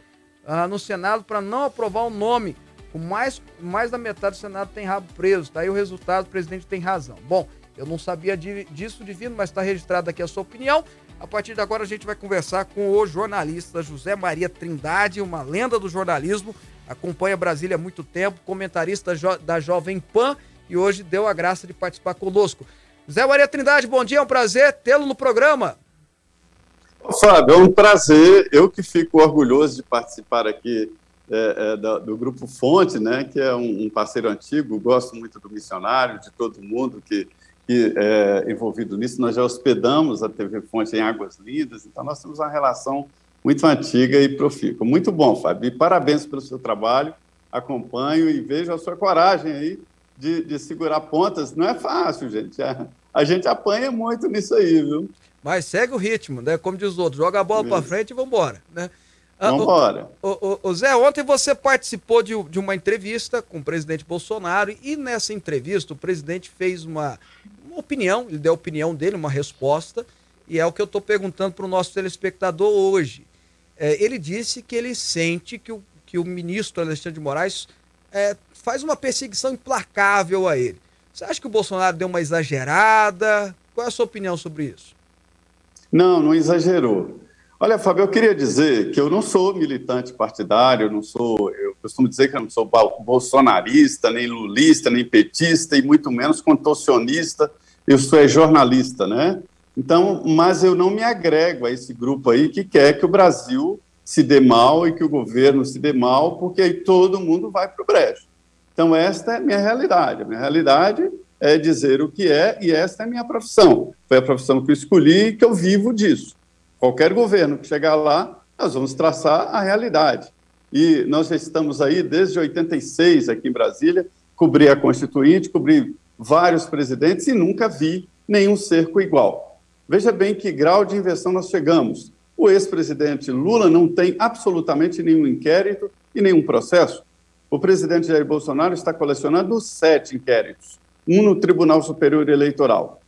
ah, no Senado para não aprovar o nome com mais, mais da metade do Senado tem rabo preso. Tá aí o resultado, o presidente tem razão. Bom, eu não sabia de, disso, Divino, mas está registrado aqui a sua opinião. A partir de agora a gente vai conversar com o jornalista José Maria Trindade, uma lenda do jornalismo, acompanha Brasília há muito tempo, comentarista jo da Jovem Pan e hoje deu a graça de participar conosco. José Maria Trindade, bom dia, é um prazer tê-lo no programa. Fábio, é um prazer, eu que fico orgulhoso de participar aqui é, é, do, do, Grupo Fonte, né, que é um, um, parceiro antigo, gosto muito do missionário, de todo mundo que, que é envolvido nisso. Nós já hospedamos a TV Fonte em Águas Lindas, então nós temos uma relação muito antiga e profícua. Muito bom, Fábio, e parabéns pelo seu trabalho, acompanho e vejo a sua coragem aí de, de segurar pontas. Não é fácil, gente, a, a gente apanha muito nisso aí, viu? Mas segue o ritmo, né? Como diz os outros, joga a bola para frente e vamos embora, né? Ah, o, o, o, Zé, ontem você participou de, de, uma entrevista com o presidente Bolsonaro e nessa entrevista o presidente fez uma, uma opinião, ele deu a opinião dele, uma resposta, e é o que eu estou perguntando para o nosso telespectador hoje. É, ele disse que ele sente que o, que o ministro Alexandre de Moraes é, faz uma perseguição implacável a ele. Você acha que o Bolsonaro deu uma exagerada? Qual é a sua opinião sobre isso? Não, não exagerou. Olha, Fábio, eu queria dizer que eu não sou militante partidário, não sou, eu costumo dizer que eu não sou bolsonarista, nem lulista, nem petista e muito menos contorcionista. Eu sou é jornalista, né? Então, mas eu não me agrego a esse grupo aí que quer que o Brasil se dê mal e que o governo se dê mal, porque aí todo mundo vai para o brejo. Então, esta é a minha realidade. A minha realidade é dizer o que é e esta é a minha profissão. Foi a profissão que eu escolhi e que eu vivo disso. Qualquer governo que chegar lá, nós vamos traçar a realidade. E nós já estamos aí desde 86 aqui em Brasília, cobri a Constituinte, cobri vários presidentes e nunca vi nenhum cerco igual. Veja bem que grau de inversão nós chegamos. O ex-presidente Lula não tem absolutamente nenhum inquérito e nenhum processo. O presidente Jair Bolsonaro está colecionando sete inquéritos, um no Tribunal Superior Eleitoral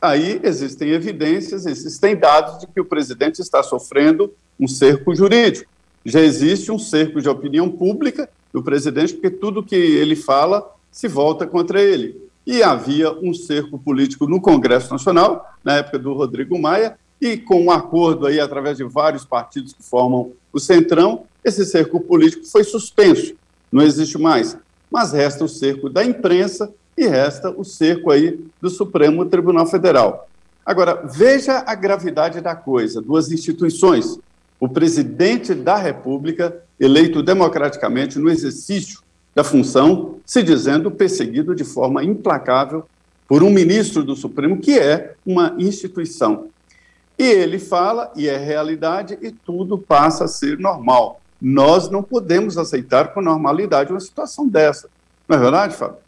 aí existem evidências, existem dados de que o presidente está sofrendo um cerco jurídico. Já existe um cerco de opinião pública do presidente, porque tudo que ele fala se volta contra ele. e havia um cerco político no Congresso Nacional, na época do Rodrigo Maia, e com um acordo aí através de vários partidos que formam o Centrão, esse cerco político foi suspenso, não existe mais. Mas resta o cerco da imprensa e resta o cerco aí do Supremo Tribunal Federal. Agora, veja a gravidade da coisa, duas instituições, o presidente da República, eleito democraticamente no exercício da função, se dizendo perseguido de forma implacável por um ministro do Supremo, que é uma instituição. E ele fala, e é realidade, e tudo passa a ser normal. Nós não podemos aceitar com normalidade uma situação dessa. Não é verdade, Fábio?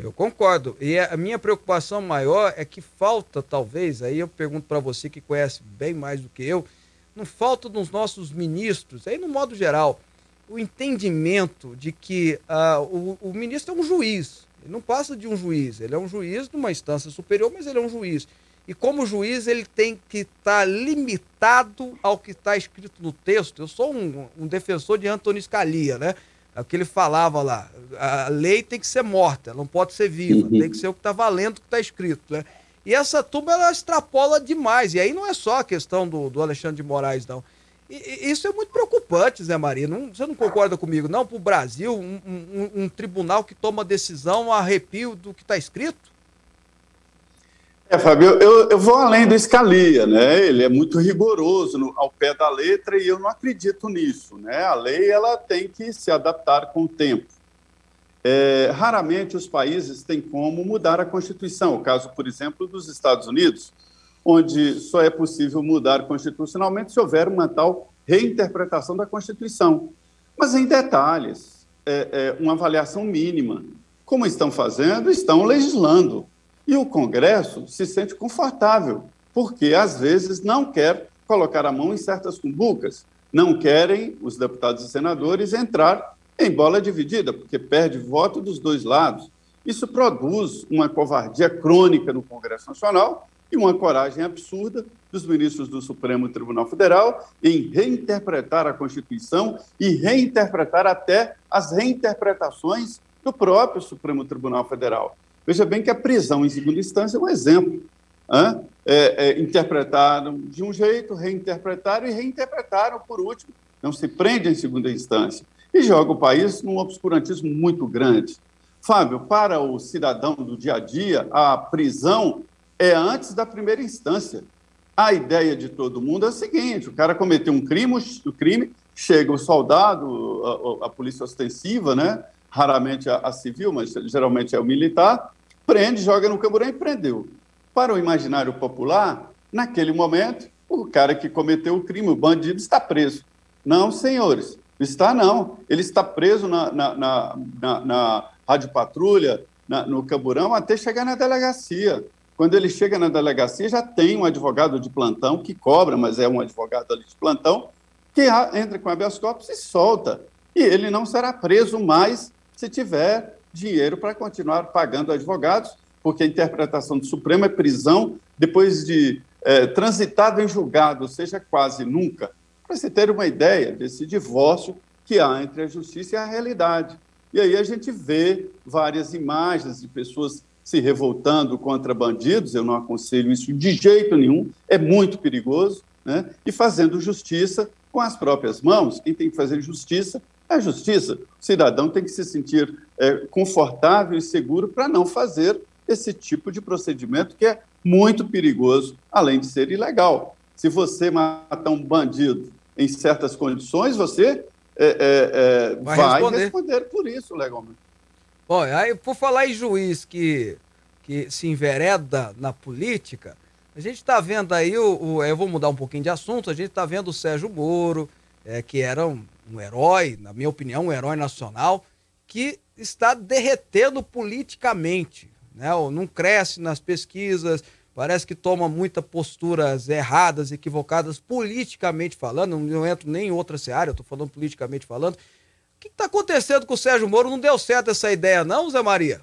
Eu concordo. E a minha preocupação maior é que falta, talvez, aí eu pergunto para você que conhece bem mais do que eu, não falta nos nossos ministros, aí no modo geral, o entendimento de que uh, o, o ministro é um juiz. Ele não passa de um juiz. Ele é um juiz de uma instância superior, mas ele é um juiz. E como juiz, ele tem que estar tá limitado ao que está escrito no texto. Eu sou um, um, defensor de Antônio Scalia, né? É o que ele falava lá. A lei tem que ser morta, não pode ser viva. Uhum. Tem que ser o que está valendo, o que está escrito, né? E essa turma, ela extrapola demais. E aí não é só a questão do, do Alexandre de Moraes, não. E, isso é muito preocupante, Zé Maria. Não, você não concorda comigo, não? Para o Brasil, um, um, um tribunal que toma decisão a arrepio do que está escrito? É, Fábio, eu, eu vou além do Scalia, né? Ele é muito rigoroso no, ao pé da letra e eu não acredito nisso, né? A lei ela tem que se adaptar com o tempo. É, raramente os países têm como mudar a Constituição. O caso, por exemplo, dos Estados Unidos, onde só é possível mudar constitucionalmente se houver uma tal reinterpretação da Constituição. Mas em detalhes, é, é uma avaliação mínima. Como estão fazendo? Estão legislando. E o Congresso se sente confortável, porque às vezes não quer colocar a mão em certas cumbucas, não querem os deputados e senadores entrar em bola dividida, porque perde voto dos dois lados. Isso produz uma covardia crônica no Congresso Nacional e uma coragem absurda dos ministros do Supremo Tribunal Federal em reinterpretar a Constituição e reinterpretar até as reinterpretações do próprio Supremo Tribunal Federal. Veja bem que a prisão em segunda instância é um exemplo. É, é, interpretaram de um jeito, reinterpretaram e reinterpretaram por último. Não se prende em segunda instância e joga o país num obscurantismo muito grande. Fábio, para o cidadão do dia a dia, a prisão é antes da primeira instância. A ideia de todo mundo é a seguinte: o cara cometeu um crime, o crime chega o soldado, a, a polícia ostensiva, né? raramente a, a, civil, mas geralmente é o militar, prende, joga no camburão e prendeu. Para o imaginário popular, naquele momento, o cara que cometeu o crime, o bandido, está preso. Não, senhores, está não. Ele está preso na, na, na, na, na rádio patrulha, na, no camburão, até chegar na delegacia. Quando ele chega na delegacia, já tem um advogado de plantão que cobra, mas é um advogado ali de plantão, que entra com habeas corpus e solta. E ele não será preso mais se tiver dinheiro para continuar pagando advogados, porque a interpretação do Supremo é prisão depois de é, transitado em julgado, ou seja, quase nunca. Para você ter uma ideia desse divórcio que há entre a justiça e a realidade. E aí a gente vê várias imagens de pessoas se revoltando contra bandidos, eu não aconselho isso de jeito nenhum, é muito perigoso, né? e fazendo justiça com as próprias mãos. Quem tem que fazer justiça a justiça. O cidadão tem que se sentir é, confortável e seguro para não fazer esse tipo de procedimento que é muito perigoso, além de ser ilegal. Se você matar um bandido em certas condições, você é, é, é vai, vai responder. responder. por isso legalmente. Olha, aí por falar em juiz que, que se envereda na política, a gente está vendo aí, o, o, eu vou mudar um pouquinho de assunto, a gente está vendo o Sérgio Moro, é, que era um, um herói, na minha opinião, um herói nacional, que está derretendo politicamente. Né? Não cresce nas pesquisas, parece que toma muitas posturas erradas, equivocadas, politicamente falando. Não entro nem em outra seara, eu estou falando politicamente falando. O que está acontecendo com o Sérgio Moro? Não deu certo essa ideia, não, Zé Maria?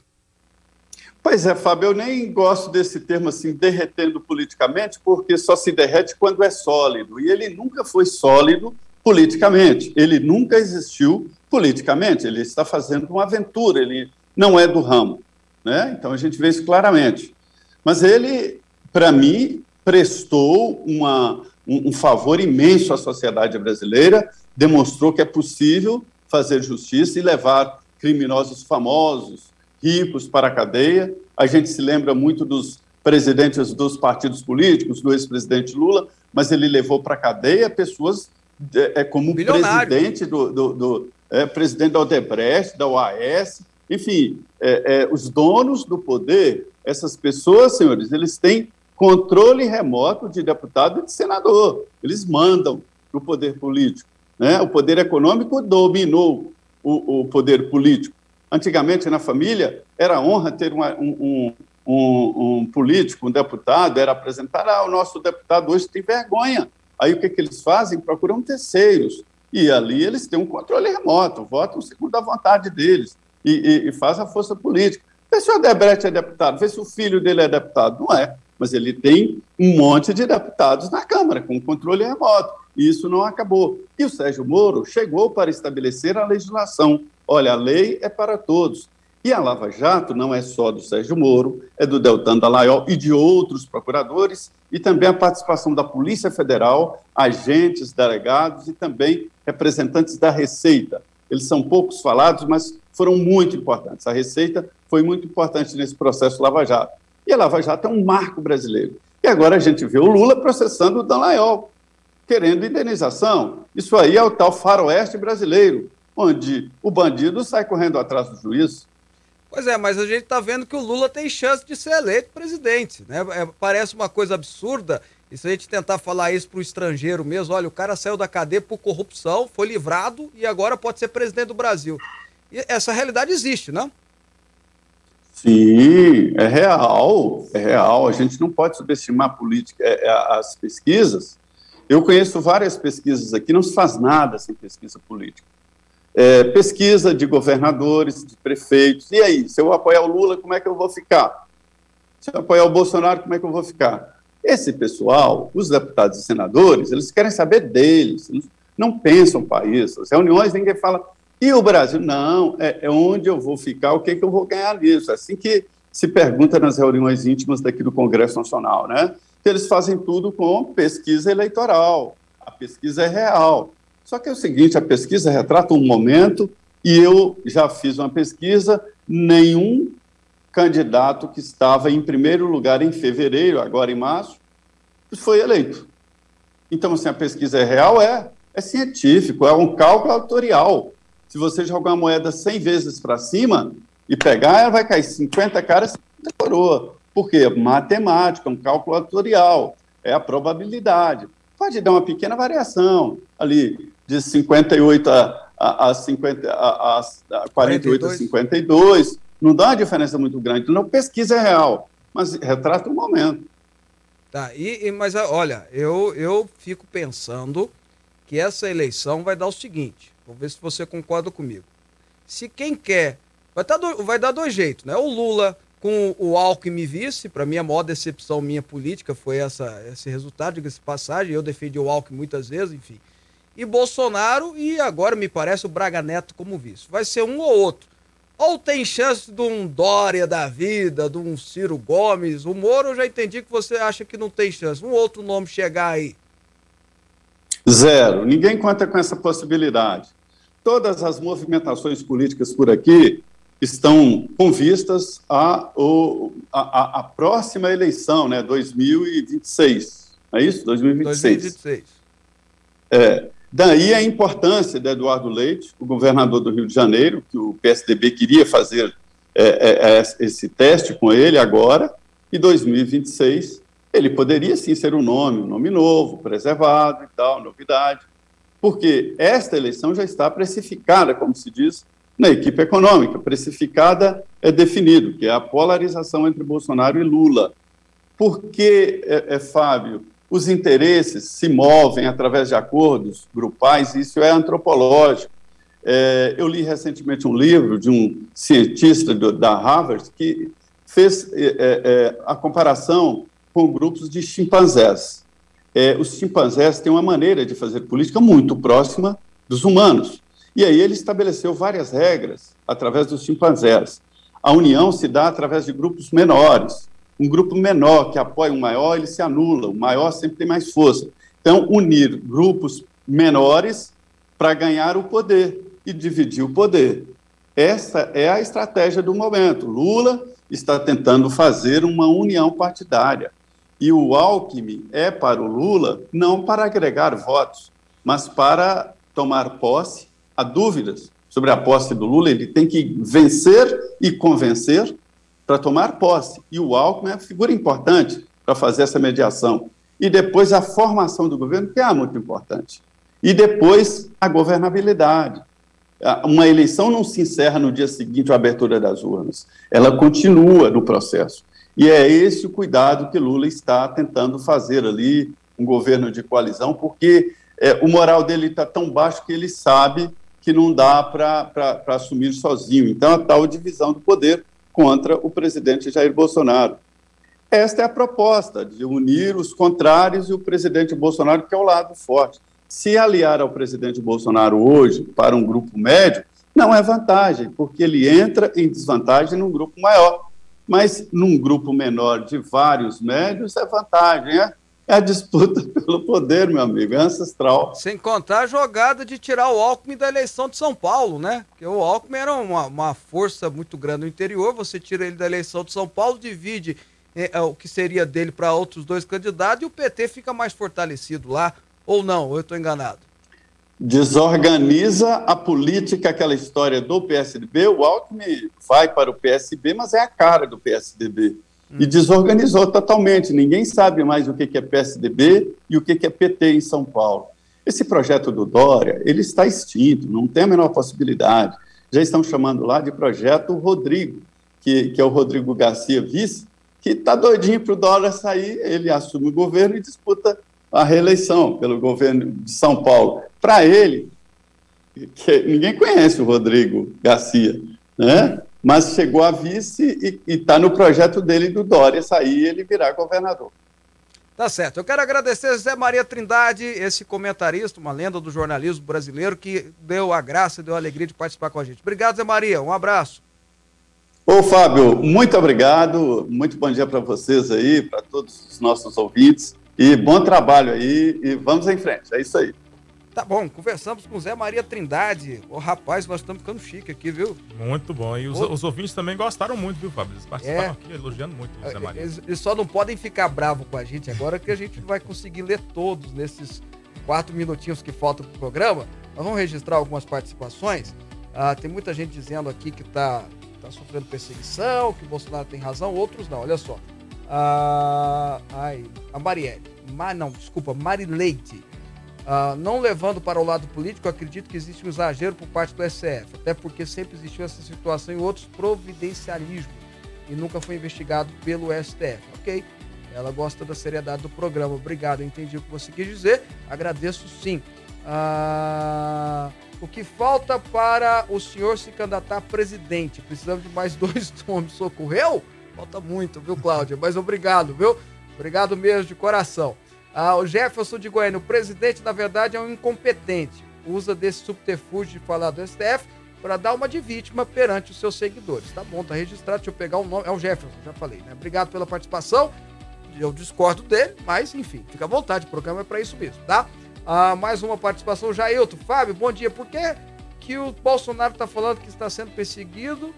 Pois é, Fábio, eu nem gosto desse termo assim, derretendo politicamente, porque só se derrete quando é sólido. E ele nunca foi sólido politicamente. Ele nunca existiu politicamente. Ele está fazendo uma aventura, ele não é do ramo. né? Então a gente vê isso claramente. Mas ele, para mim, prestou uma, um, um favor imenso à sociedade brasileira, demonstrou que é possível fazer justiça e levar criminosos famosos, ricos para a cadeia. A gente se lembra muito dos presidentes dos partidos políticos, do ex-presidente Lula, mas ele levou para a cadeia pessoas é, é como presidente do, do, do é, presidente da Odebrecht, da OAS, enfim, é, é, os donos do poder, essas pessoas, senhores, eles têm controle remoto de deputado e de senador. Eles mandam o poder político. Né? O poder econômico dominou o, o poder político. Antigamente, na família, era honra ter uma, um, um, um, político, um deputado, era apresentar, ah, o nosso deputado hoje tem vergonha. Aí o que, que eles fazem? Procuram terceiros. E ali eles têm um controle remoto, votam segundo a vontade deles e, e, e faz a força política. Vê se o Odebrecht é deputado, vê se o filho dele é deputado. Não é mas ele tem um monte de deputados na Câmara, com controle remoto, e isso não acabou. E o Sérgio Moro chegou para estabelecer a legislação. Olha, a lei é para todos. E a Lava Jato não é só do Sérgio Moro, é do Deltan Dallagnol e de outros procuradores, e também a participação da Polícia Federal, agentes, delegados e também representantes da Receita. Eles são poucos falados, mas foram muito importantes. A Receita foi muito importante nesse processo Lava Jato. E a Lava Jato é um marco brasileiro. E agora a gente vê o Lula processando o Dallagnol, querendo indenização. Isso aí é o tal faroeste brasileiro, onde o bandido sai correndo atrás do juiz. Pois é, mas a gente está vendo que o Lula tem chance de ser eleito presidente. Né? É, parece uma coisa absurda. E se a gente tentar falar isso para o estrangeiro mesmo, olha, o cara saiu da cadeia por corrupção, foi livrado e agora pode ser presidente do Brasil. E essa realidade existe, não? Sim, é real, é real. A gente não pode subestimar a política, é, é, as pesquisas. Eu conheço várias pesquisas aqui, não se faz nada sem pesquisa política. É, pesquisa de governadores, de prefeitos. E aí, se eu apoiar o Lula, como é que eu vou ficar? Se eu apoiar o Bolsonaro, como é que eu vou ficar? Esse pessoal, os deputados e senadores, eles querem saber deles, eles não pensam isso. As reuniões, ninguém fala, e o Brasil, não, é, é onde eu vou ficar, o que, que eu vou ganhar nisso. É assim que se pergunta nas reuniões íntimas daqui do Congresso Nacional, né? Que eles fazem tudo com pesquisa eleitoral. A pesquisa é real. Só que é o seguinte, a pesquisa retrata um momento e eu já fiz uma pesquisa, nenhum candidato que estava em primeiro lugar em fevereiro, agora em março, foi eleito. Então, assim, a pesquisa é real? É. É científico, é um cálculo autorial se você jogar uma moeda 100 vezes para cima e pegar, ela vai cair 50 caras, 50 coroa. Por quê? Matemática, um cálculo atorial, é a probabilidade. Pode dar uma pequena variação ali, de 58 a, a, a, 50, a, a 48 42. a 52, não dá uma diferença muito grande. Não, pesquisa é real, mas retrata o momento. Tá, e, e, mas olha, eu, eu fico pensando que essa eleição vai dar o seguinte: Vou ver se você concorda comigo. Se quem quer. Vai, tá do, vai dar dois jeitos, né? O Lula com o Alckmin vice, para mim a maior decepção minha política foi essa, esse resultado, diga-se passagem, eu defendi o Alckmin muitas vezes, enfim. E Bolsonaro e agora me parece o Braga Neto como vice. Vai ser um ou outro. Ou tem chance de um Dória da vida, de um Ciro Gomes, o Moro eu já entendi que você acha que não tem chance. Um outro nome chegar aí. Zero. Ninguém conta com essa possibilidade. Todas as movimentações políticas por aqui estão com vistas à a, a, a, próxima eleição, né, 2026. É isso? 2026. 2026. É, daí a importância de Eduardo Leite, o governador do Rio de Janeiro, que o PSDB queria fazer é, é, é esse teste com ele agora, e 2026 ele poderia sim ser um nome, um nome novo, preservado e tal, novidade, porque esta eleição já está precificada, como se diz, na equipe econômica. Precificada é definido, que é a polarização entre Bolsonaro e Lula. Porque, é, é, Fábio, os interesses se movem através de acordos grupais, isso é antropológico. É, eu li recentemente um livro de um cientista do, da Harvard que fez é, é, a comparação com grupos de chimpanzés. É, os chimpanzés têm uma maneira de fazer política muito próxima dos humanos. E aí ele estabeleceu várias regras através dos chimpanzés. A união se dá através de grupos menores. Um grupo menor que apoia um maior, ele se anula. O maior sempre tem mais força. Então, unir grupos menores para ganhar o poder e dividir o poder. Essa é a estratégia do momento. Lula está tentando fazer uma união partidária. E o Alckmin é para o Lula não para agregar votos, mas para tomar posse. Há dúvidas sobre a posse do Lula, ele tem que vencer e convencer para tomar posse. E o Alckmin é figura importante para fazer essa mediação. E depois a formação do governo, que é muito importante. E depois a governabilidade. Uma eleição não se encerra no dia seguinte à abertura das urnas, ela continua no processo. E é esse o cuidado que Lula está tentando fazer ali, um governo de coalizão, porque é, o moral dele está tão baixo que ele sabe que não dá para assumir sozinho. Então, a tal divisão do poder contra o presidente Jair Bolsonaro. Esta é a proposta, de unir os contrários e o presidente Bolsonaro, que é o lado forte. Se aliar ao presidente Bolsonaro hoje para um grupo médio, não é vantagem, porque ele entra em desvantagem num grupo maior. Mas num grupo menor de vários médios é vantagem, é? É a disputa *laughs* pelo poder, meu amigo, é ancestral. Sem contar a jogada de tirar o Alckmin da eleição de São Paulo, né? Porque o Alckmin era uma, uma força muito grande no interior, você tira ele da eleição de São Paulo, divide é, o que seria dele para outros dois candidatos e o PT fica mais fortalecido lá. Ou não, eu estou enganado? Desorganiza a política, aquela história do PSDB. O Alckmin vai para o PSB, mas é a cara do PSDB. E desorganizou totalmente. Ninguém sabe mais o que é PSDB e o que é PT em São Paulo. Esse projeto do Dória, ele está extinto, não tem a menor possibilidade. Já estão chamando lá de projeto Rodrigo, que, que é o Rodrigo Garcia Vice, que está doidinho para o Dória sair, ele assume o governo e disputa a reeleição pelo governo de São Paulo. Para ele, ninguém conhece o Rodrigo Garcia, né? Mas chegou a vice e está no projeto dele do Dória sair e ele virar governador. Tá certo. Eu quero agradecer Zé Maria Trindade, esse comentarista, uma lenda do jornalismo brasileiro, que deu a graça, deu a alegria de participar com a gente. Obrigado, Zé Maria. Um abraço. Ô, Fábio, muito obrigado. Muito bom dia para vocês aí, para todos os nossos ouvintes. E bom trabalho aí. E vamos em frente. É isso aí. Tá bom, conversamos com Zé Maria Trindade. Ô, rapaz, nós estamos ficando chique aqui, viu? Muito bom. E os, os ouvintes também gostaram muito, viu, Fábio? Eles participaram é. aqui elogiando muito o Zé Maria. Eles, eles, só não podem ficar bravos com a gente agora, que a gente vai conseguir ler todos nesses quatro minutinhos que faltam pro programa. Nós vamos registrar algumas participações. Ah, tem muita gente dizendo aqui que tá, tá sofrendo perseguição, que o Bolsonaro tem razão, outros não. Olha só. Ah, ai, a Marielle. Ma, não, desculpa, Marileide Uh, não levando para o lado político, acredito que existe um exagero por parte do STF, até porque sempre existiu essa situação em outros providencialismos e nunca foi investigado pelo STF. Ok, ela gosta da seriedade do programa. Obrigado, entendi o que você quis dizer. Agradeço sim. Uh, o que falta para o senhor se candidatar a presidente? Precisamos de mais *laughs* dois nomes. Socorreu? Falta muito, viu, Cláudia? Mas obrigado, viu? Obrigado mesmo de coração. Ah, o Jefferson de Goiânia, o presidente, na verdade, é um incompetente. Usa desse subterfúgio de falar do STF para dar uma de vítima perante os seus seguidores. Tá bom, tá registrado. Deixa eu pegar o nome. É o Jefferson, já falei, né? Obrigado pela participação. Eu discordo dele, mas enfim, fica à vontade. O programa é para isso mesmo, tá? Ah, mais uma participação, Jailton. Fábio, bom dia. Por que, que o Bolsonaro está falando que está sendo perseguido?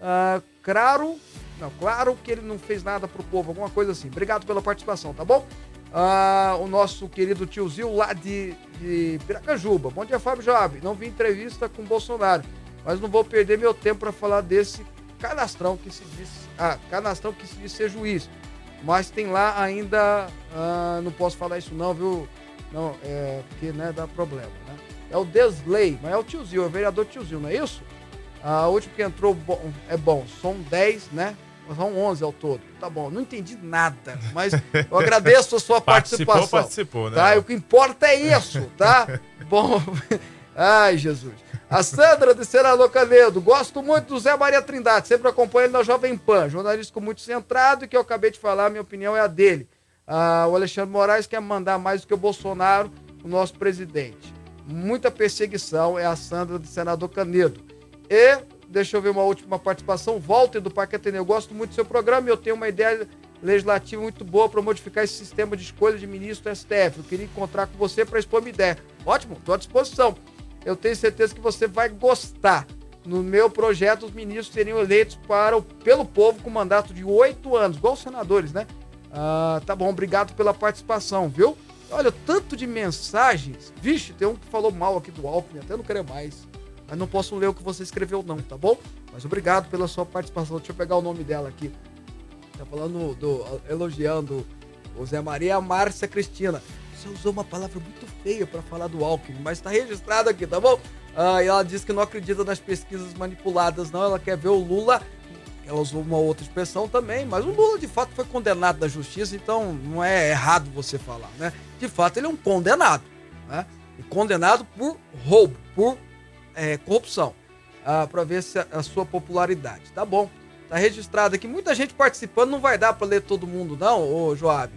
Ah, claro, não, claro que ele não fez nada pro povo, alguma coisa assim. Obrigado pela participação, tá bom? Ah, o nosso querido tiozinho lá de, de Piracajuba. Bom dia, Fábio Joab. Não vi entrevista com Bolsonaro, mas não vou perder meu tempo para falar desse canastrão que se diz, ah, canastrão que se diz ser juiz. Mas tem lá ainda, ah, não posso falar isso não, viu? Não, é porque né, dá problema, né? É o Desley, mas é o tiozinho, é o vereador tiozinho, não é isso? Ah, o último que entrou é bom, são 10, né? São 11 ao todo. Tá bom, não entendi nada, mas eu agradeço a sua *laughs* participação. Participou, participou, né? Tá? O que importa é isso, tá? *laughs* bom, *laughs* ai, Jesus. A Sandra de Senador Canedo, gosto muito do Zé Maria Trindade, sempre acompanho ele na Jovem Pan, jornalista muito centrado, e que eu acabei de falar, minha opinião é a dele. Ah, o Alexandre Moraes quer mandar mais do que o Bolsonaro, o nosso presidente. Muita perseguição é a Sandra de Senador Canedo. E deixa eu ver uma última participação. Walter do Parque Ateneu. Eu gosto muito do seu programa e eu tenho uma ideia legislativa muito boa para modificar esse sistema de escolha de ministro do STF. Eu queria encontrar com você para expor minha ideia. Ótimo, estou à disposição. Eu tenho certeza que você vai gostar. No meu projeto, os ministros seriam eleitos para o, pelo povo com mandato de oito anos, igual os senadores, né? Ah, tá bom, obrigado pela participação, viu? Olha, tanto de mensagens. Vixe, tem um que falou mal aqui do Alckmin, até não quero mais. Mas não posso ler o que você escreveu, não, tá bom? Mas obrigado pela sua participação. Deixa eu pegar o nome dela aqui. Tá falando do. elogiando o Zé Maria Márcia Cristina. Você usou uma palavra muito feia para falar do Alckmin, mas tá registrado aqui, tá bom? Ah, e ela diz que não acredita nas pesquisas manipuladas, não. Ela quer ver o Lula. Ela usou uma outra expressão também, mas o Lula de fato foi condenado da justiça, então não é errado você falar, né? De fato, ele é um condenado, né? E condenado por roubo, por é, corrupção, ah, para ver se a, a, sua popularidade. Tá bom, tá registrado aqui. Muita gente participando, não vai dar para ler todo mundo, não, ô Joab.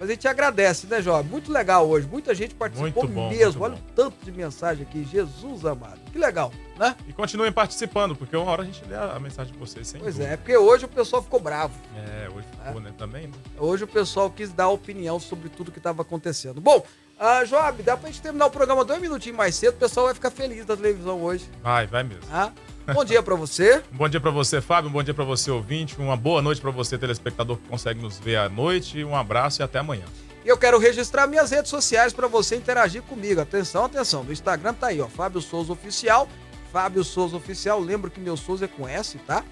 Mas a gente agradece, né, Joab? Muito legal hoje. Muita gente participou bom, mesmo. Olha o tanto de mensagem aqui. Jesus amado. Que legal, né? E continuem participando, porque uma hora a gente lê a mensagem de vocês sem Pois dúvida. é, porque hoje o pessoal ficou bravo. É, hoje ficou, né? Também, né? Hoje o pessoal quis dar opinião sobre tudo que estava acontecendo. Bom, ah, Joab, dá pra gente terminar o programa dois minutinhos mais cedo, o pessoal vai ficar feliz da televisão hoje. Vai, vai mesmo. Ah, bom dia para você. um *laughs* bom dia para você, Fábio. Um bom dia para você, ouvinte. Uma boa noite para você, telespectador que consegue nos ver à noite. Um abraço e até amanhã. E eu quero registrar minhas redes sociais para você interagir comigo. Atenção, atenção. No Instagram tá aí, ó, Fábio Souza Oficial. Fábio Souza Oficial. Lembro que meu Souza é com S, tá?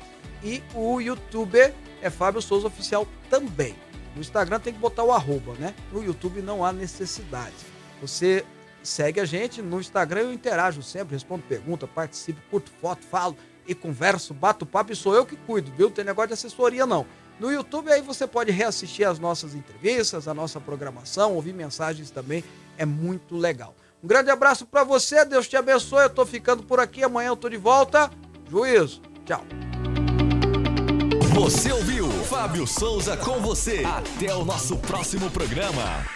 E o YouTube é Fábio Souza Oficial também. No Instagram tem que botar o arroba, né? No YouTube não há necessidade. Você segue a gente no Instagram, eu interajo sempre, respondo pergunta, participo, curto foto, falo e converso, bato papo e sou eu que cuido, viu? Não tem negócio de assessoria não. No YouTube aí você pode reassistir as nossas entrevistas, a nossa programação, ouvir mensagens também, é muito legal. Um grande abraço para você, Deus te abençoe. Eu tô ficando por aqui, amanhã eu tô de volta. Juízo. Tchau. Você ouviu Fábio Souza com você. Até o nosso próximo programa.